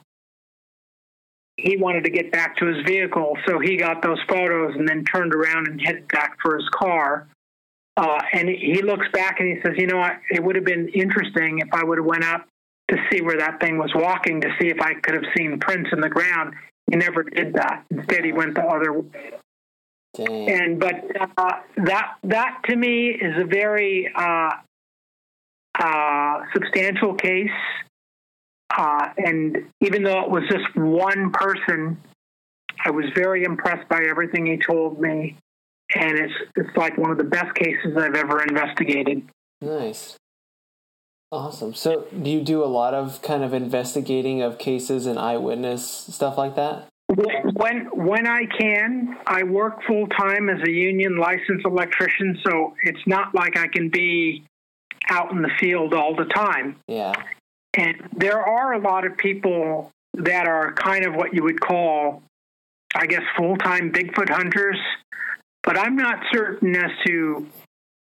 he wanted to get back to his vehicle, so he got those photos and then turned around and headed back for his car. Uh, and he looks back and he says, "You know, it would have been interesting if I would have went up to see where that thing was walking to see if I could have seen prints in the ground." He never did that. Instead, he went the other way. Dang. And but uh, that that to me is a very uh, uh, substantial case. Uh, and even though it was just one person, I was very impressed by everything he told me. And it's it's like one of the best cases I've ever investigated. Nice. Awesome. So, do you do a lot of kind of investigating of cases and eyewitness stuff like that? When when I can, I work full time as a union licensed electrician, so it's not like I can be out in the field all the time. Yeah. And there are a lot of people that are kind of what you would call, I guess, full time Bigfoot hunters, but I'm not certain as to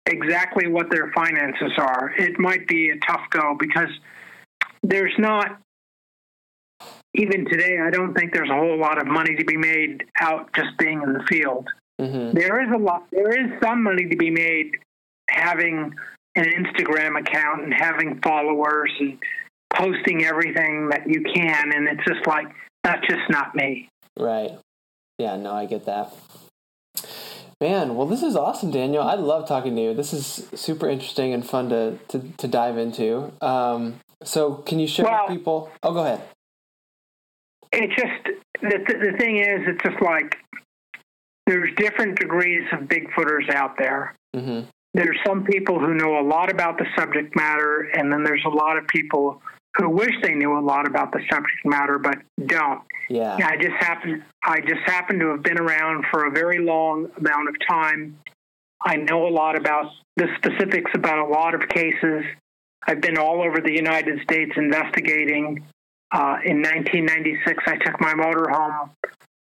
exactly what their finances are. It might be a tough go because there's not even today, I don't think there's a whole lot of money to be made out just being in the field. Mm-hmm. There is a lot. There is some money to be made having an Instagram account and having followers and posting everything that you can. And it's just like that's just not me. Right. Yeah. No, I get that. Man, well, this is awesome, Daniel. I love talking to you. This is super interesting and fun to to, to dive into. Um, so, can you share Well- with people? Oh, go ahead. It's just the the thing is, it's just like there's different degrees of Bigfooters out there. Mm-hmm. There's some people who know a lot about the subject matter, and then there's a lot of people who wish they knew a lot about the subject matter but don't. Yeah. I just happen I just happen to have been around for a very long amount of time. I know a lot about the specifics about a lot of cases. I've been all over the United States investigating. Uh, in 1996, I took my motorhome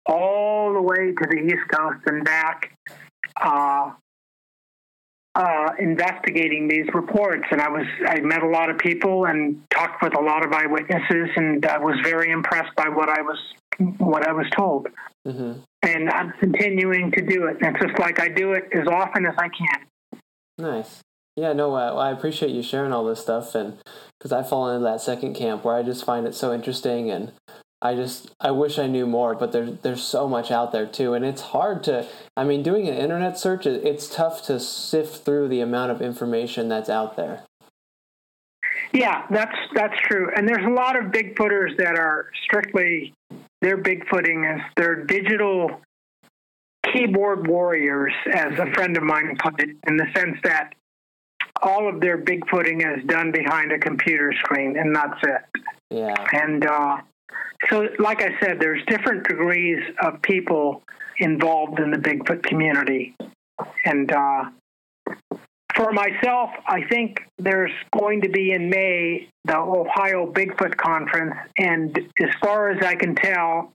all the way to the East Coast and back, uh, uh, investigating these reports. And I was I met a lot of people and talked with a lot of eyewitnesses, and I was very impressed by what I was what I was told. Mm-hmm. And I'm continuing to do it. And it's just like I do it as often as I can. Nice. Yeah, no, I, I appreciate you sharing all this stuff, and because I fall into that second camp where I just find it so interesting, and I just I wish I knew more, but there's there's so much out there too, and it's hard to. I mean, doing an internet search, it- it's tough to sift through the amount of information that's out there. Yeah, that's that's true. And there's a lot of Bigfooters that are strictly their Bigfooting is they're digital keyboard warriors, as a friend of mine put it, in the sense that all of their Bigfooting is done behind a computer screen, and that's it. Yeah. And uh, so, like I said, there's different degrees of people involved in the Bigfoot community. And uh, for myself, I think there's going to be in May the Ohio Bigfoot Conference. And as far as I can tell,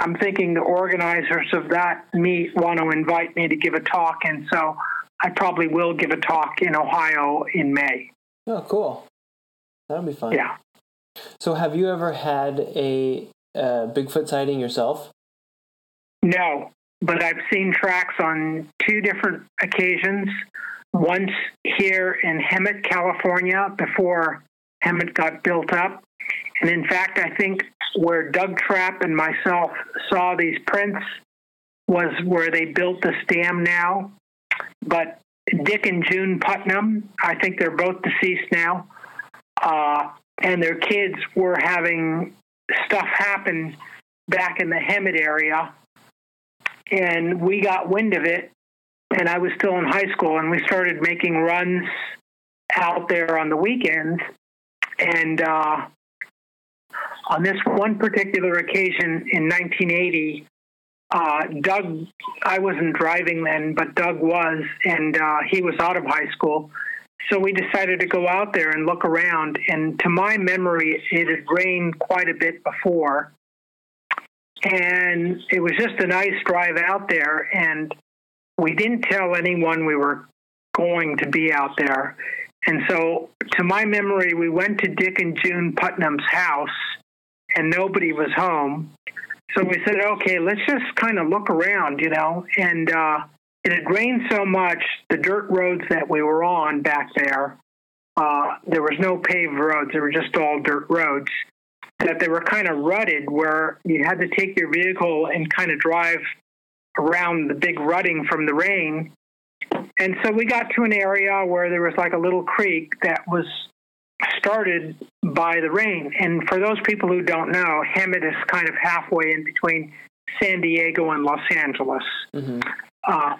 I'm thinking the organizers of that meet want to invite me to give a talk. And so I probably will give a talk in Ohio in May. Oh, cool. That'll be fun. Yeah. So, have you ever had a uh, Bigfoot sighting yourself? No, but I've seen tracks on two different occasions. Once here in Hemet, California, before Hemet got built up. And in fact, I think where Doug Trapp and myself saw these prints was where they built this dam now. But Dick and June Putnam, I think they're both deceased now, uh, and their kids were having stuff happen back in the Hemet area. And we got wind of it and i was still in high school and we started making runs out there on the weekends. And uh, on this one particular occasion in 1980 uh, doug i wasn't driving then but doug was and uh, he was out of high school. So we decided to go out there and look around and to my memory it had rained quite a bit before. And it was just a nice drive out there and we didn't tell anyone we were going to be out there. And so to my memory we went to dick and june putnam's house and nobody was home so we said, okay, let's just kind of look around, you know. And uh, it had rained so much, the dirt roads that we were on back there, uh, there was no paved roads. They were just all dirt roads. That they were kind of rutted, where you had to take your vehicle and kind of drive around the big rutting from the rain. And so we got to an area where there was like a little creek that was started by the rain. And for those people who don't know, Hemet is kind of halfway in between San Diego and Los Angeles. Mm-hmm. Uh,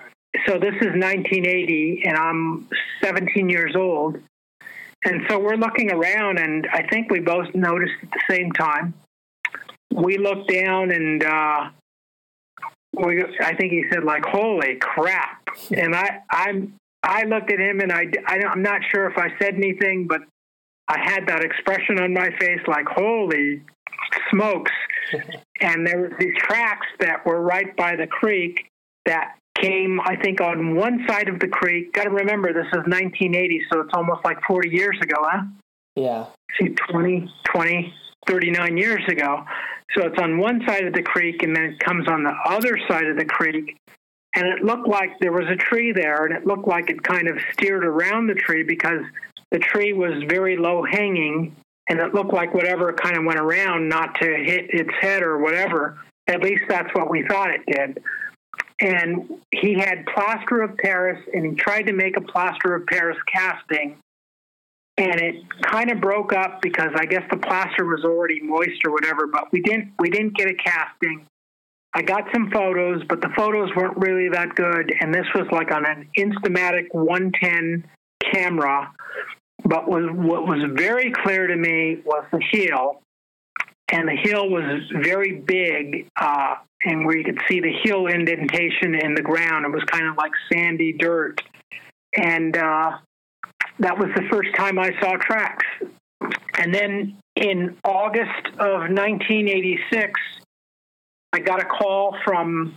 so this is 1980, and I'm 17 years old. And so we're looking around, and I think we both noticed at the same time. We looked down, and uh, we, I think he said, like, "Holy crap!" And I, I'm, I looked at him, and I, I, I'm not sure if I said anything, but I had that expression on my face like, holy smokes. and there were these tracks that were right by the creek that came, I think, on one side of the creek. Got to remember, this is 1980, so it's almost like 40 years ago, huh? Yeah. See, 20, 20, 39 years ago. So it's on one side of the creek, and then it comes on the other side of the creek. And it looked like there was a tree there, and it looked like it kind of steered around the tree because the tree was very low hanging and it looked like whatever kind of went around not to hit its head or whatever. At least that's what we thought it did. And he had plaster of Paris and he tried to make a plaster of Paris casting. And it kind of broke up because I guess the plaster was already moist or whatever, but we didn't we didn't get a casting. I got some photos, but the photos weren't really that good. And this was like on an Instamatic 110 camera but was, what was very clear to me was the heel, and the heel was very big, uh, and where you could see the heel indentation in the ground. It was kind of like sandy dirt, and uh, that was the first time I saw tracks. And then in August of 1986, I got a call from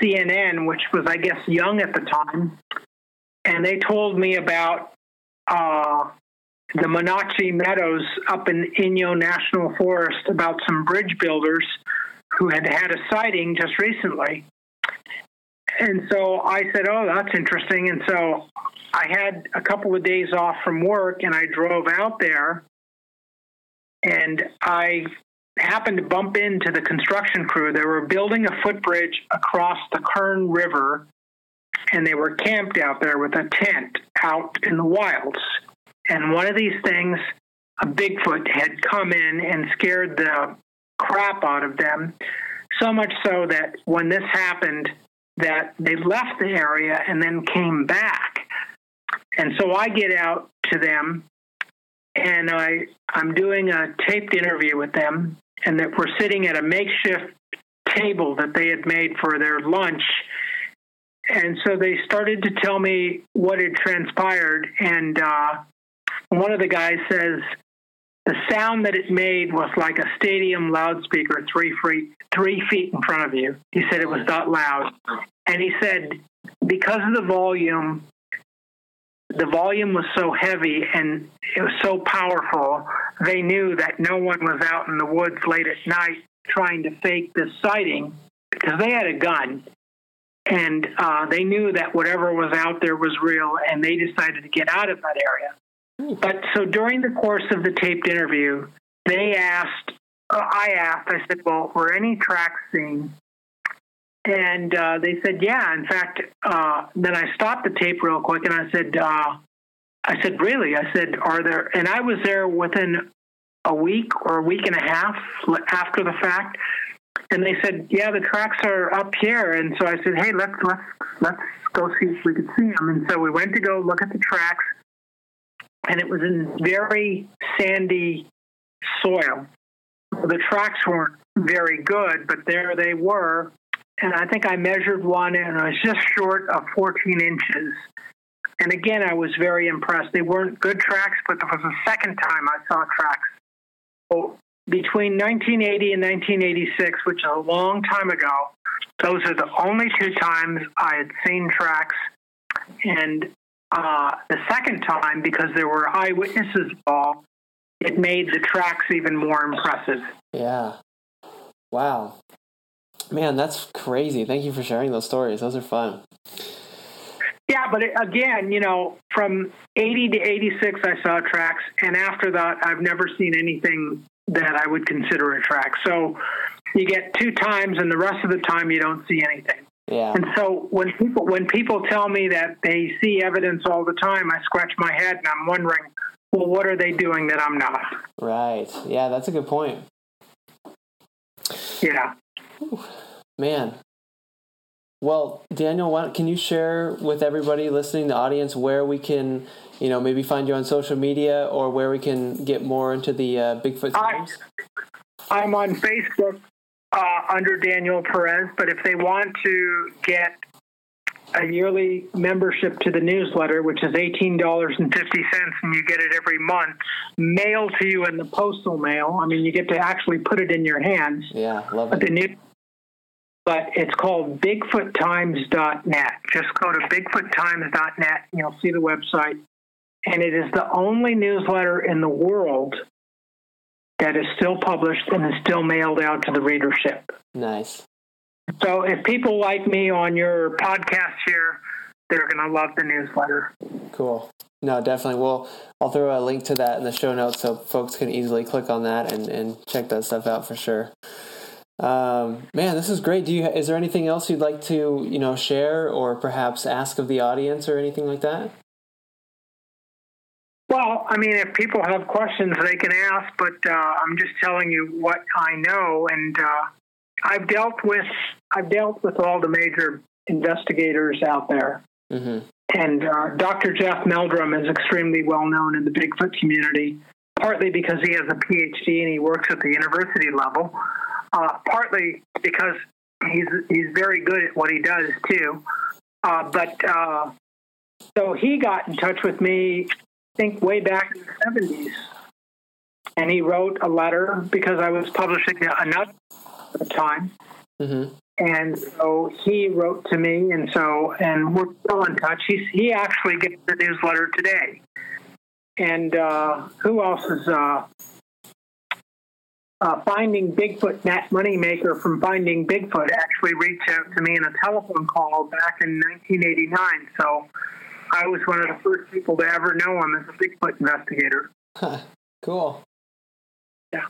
CNN, which was, I guess, young at the time, and they told me about uh, the Monache Meadows up in Inyo National Forest about some bridge builders who had had a sighting just recently. And so I said, Oh, that's interesting. And so I had a couple of days off from work and I drove out there and I happened to bump into the construction crew. They were building a footbridge across the Kern River and they were camped out there with a tent out in the wilds. And one of these things, a Bigfoot had come in and scared the crap out of them, so much so that when this happened, that they left the area and then came back. And so I get out to them and I I'm doing a taped interview with them and that we're sitting at a makeshift table that they had made for their lunch and so they started to tell me what had transpired. And uh, one of the guys says the sound that it made was like a stadium loudspeaker three feet three feet in front of you. He said it was that loud, and he said because of the volume, the volume was so heavy and it was so powerful. They knew that no one was out in the woods late at night trying to fake this sighting because they had a gun and uh, they knew that whatever was out there was real, and they decided to get out of that area. But so during the course of the taped interview, they asked, uh, I asked, I said, "Well, were any tracks seen?" And uh, they said, "Yeah." In fact, uh, then I stopped the tape real quick, and I said, uh, "I said, really?" I said, "Are there?" And I was there within a week or a week and a half after the fact and they said, "Yeah, the tracks are up here." And so I said, "Hey, let's let's let's go see if we could see them." And so we went to go look at the tracks, and it was in very sandy soil. The tracks weren't very good, but there they were. And I think I measured one, and it was just short of 14 inches. And again, I was very impressed. They weren't good tracks, but it was the second time I saw tracks. Oh, Between 1980 and 1986, which is a long time ago, those are the only two times I had seen tracks. And uh, the second time, because there were eyewitnesses involved, it made the tracks even more impressive. Yeah. Wow. Man, that's crazy. Thank you for sharing those stories. Those are fun. Yeah, but again, you know, from 80 to 86, I saw tracks, and after that, I've never seen anything that I would consider a track. So you get two times, and the rest of the time, you don't see anything. Yeah. And so when people when people tell me that they see evidence all the time, I scratch my head and I'm wondering, well, what are they doing that I'm not? Right. Yeah, that's a good point. Yeah. Man. Well, Daniel, why, can you share with everybody listening, the audience, where we can, you know, maybe find you on social media or where we can get more into the uh, Bigfoot I, I'm on Facebook uh, under Daniel Perez, but if they want to get a yearly membership to the newsletter, which is $18.50, and you get it every month, mailed to you in the postal mail. I mean, you get to actually put it in your hands. Yeah, love but it. The new, but it's called BigfootTimes.net. Just go to BigfootTimes.net, and you'll see the website. And it is the only newsletter in the world that is still published and is still mailed out to the readership. Nice. So if people like me on your podcast here, they're going to love the newsletter. Cool. No, definitely. Well, I'll throw a link to that in the show notes so folks can easily click on that and, and check that stuff out for sure. Um, man, this is great. Do you is there anything else you'd like to you know share or perhaps ask of the audience or anything like that? Well, I mean, if people have questions, they can ask, but uh, I'm just telling you what I know, and uh, I've dealt with I've dealt with all the major investigators out there, mm-hmm. and uh, Dr. Jeff Meldrum is extremely well known in the Bigfoot community, partly because he has a PhD and he works at the university level, uh, partly because he's he's very good at what he does too. Uh, but uh, so he got in touch with me I think way back in the 70s. And he wrote a letter because I was publishing enough at the time. Mm-hmm. And so he wrote to me, and so, and we're still in touch. He's, he actually gets the newsletter today. And uh, who else is uh, uh, Finding Bigfoot Matt Moneymaker from Finding Bigfoot actually reached out to me in a telephone call back in 1989. So I was one of the first people to ever know him as a Bigfoot investigator. cool. Yeah.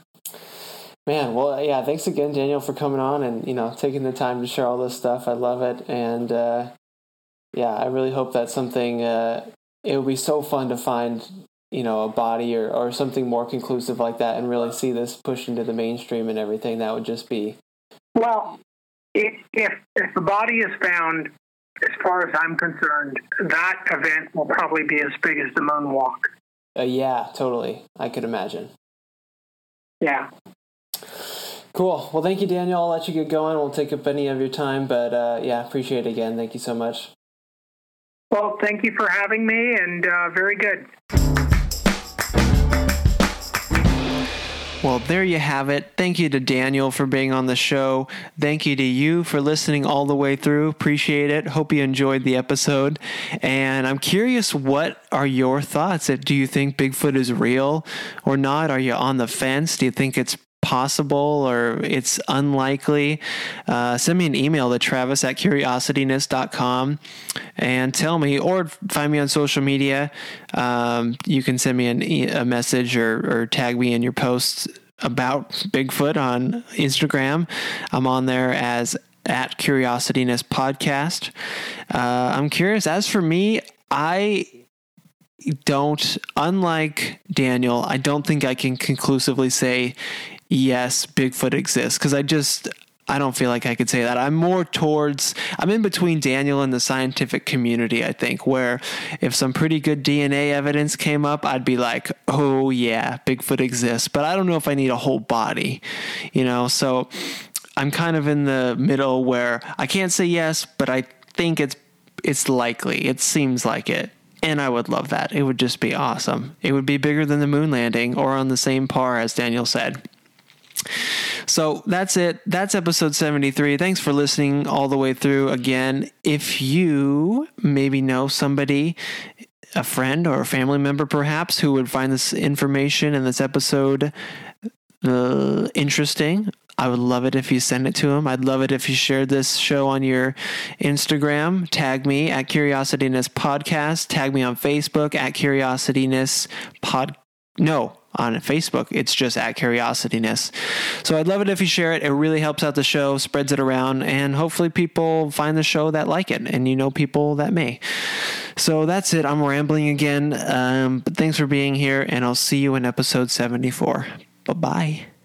Man, well, yeah. Thanks again, Daniel, for coming on and you know taking the time to share all this stuff. I love it, and uh, yeah, I really hope that something. Uh, it would be so fun to find you know a body or or something more conclusive like that, and really see this push into the mainstream and everything. That would just be. Well, if if, if the body is found, as far as I'm concerned, that event will probably be as big as the moonwalk. Uh, yeah, totally. I could imagine. Yeah. Cool. Well, thank you, Daniel. I'll let you get going. Won't take up any of your time, but uh, yeah, appreciate it again. Thank you so much. Well, thank you for having me, and uh, very good. Well, there you have it. Thank you to Daniel for being on the show. Thank you to you for listening all the way through. Appreciate it. Hope you enjoyed the episode. And I'm curious, what are your thoughts? Do you think Bigfoot is real or not? Are you on the fence? Do you think it's possible or it's unlikely, uh, send me an email to travis at curiosityness.com and tell me, or find me on social media. Um, you can send me an e- a message or, or tag me in your posts about Bigfoot on Instagram. I'm on there as at Curiosityness Podcast. Uh, I'm curious. As for me, I don't, unlike Daniel, I don't think I can conclusively say yes, Bigfoot exists because I just I don't feel like I could say that. I'm more towards I'm in between Daniel and the scientific community, I think, where if some pretty good DNA evidence came up, I'd be like, "Oh yeah, Bigfoot exists." But I don't know if I need a whole body, you know. So I'm kind of in the middle where I can't say yes, but I think it's it's likely. It seems like it. And I would love that. It would just be awesome. It would be bigger than the moon landing or on the same par as Daniel said. So that's it. That's episode 73. Thanks for listening all the way through. Again, if you maybe know somebody, a friend or a family member perhaps, who would find this information in this episode uh, interesting, I would love it if you send it to him. I'd love it if you shared this show on your Instagram. Tag me at Curiosityness Podcast. Tag me on Facebook at Curiosityness Pod. No, on Facebook. It's just at Curiosityness. So I'd love it if you share it. It really helps out the show, spreads it around, and hopefully people find the show that like it, and you know people that may. So that's it. I'm rambling again. Um, but thanks for being here, and I'll see you in episode 74. Bye bye.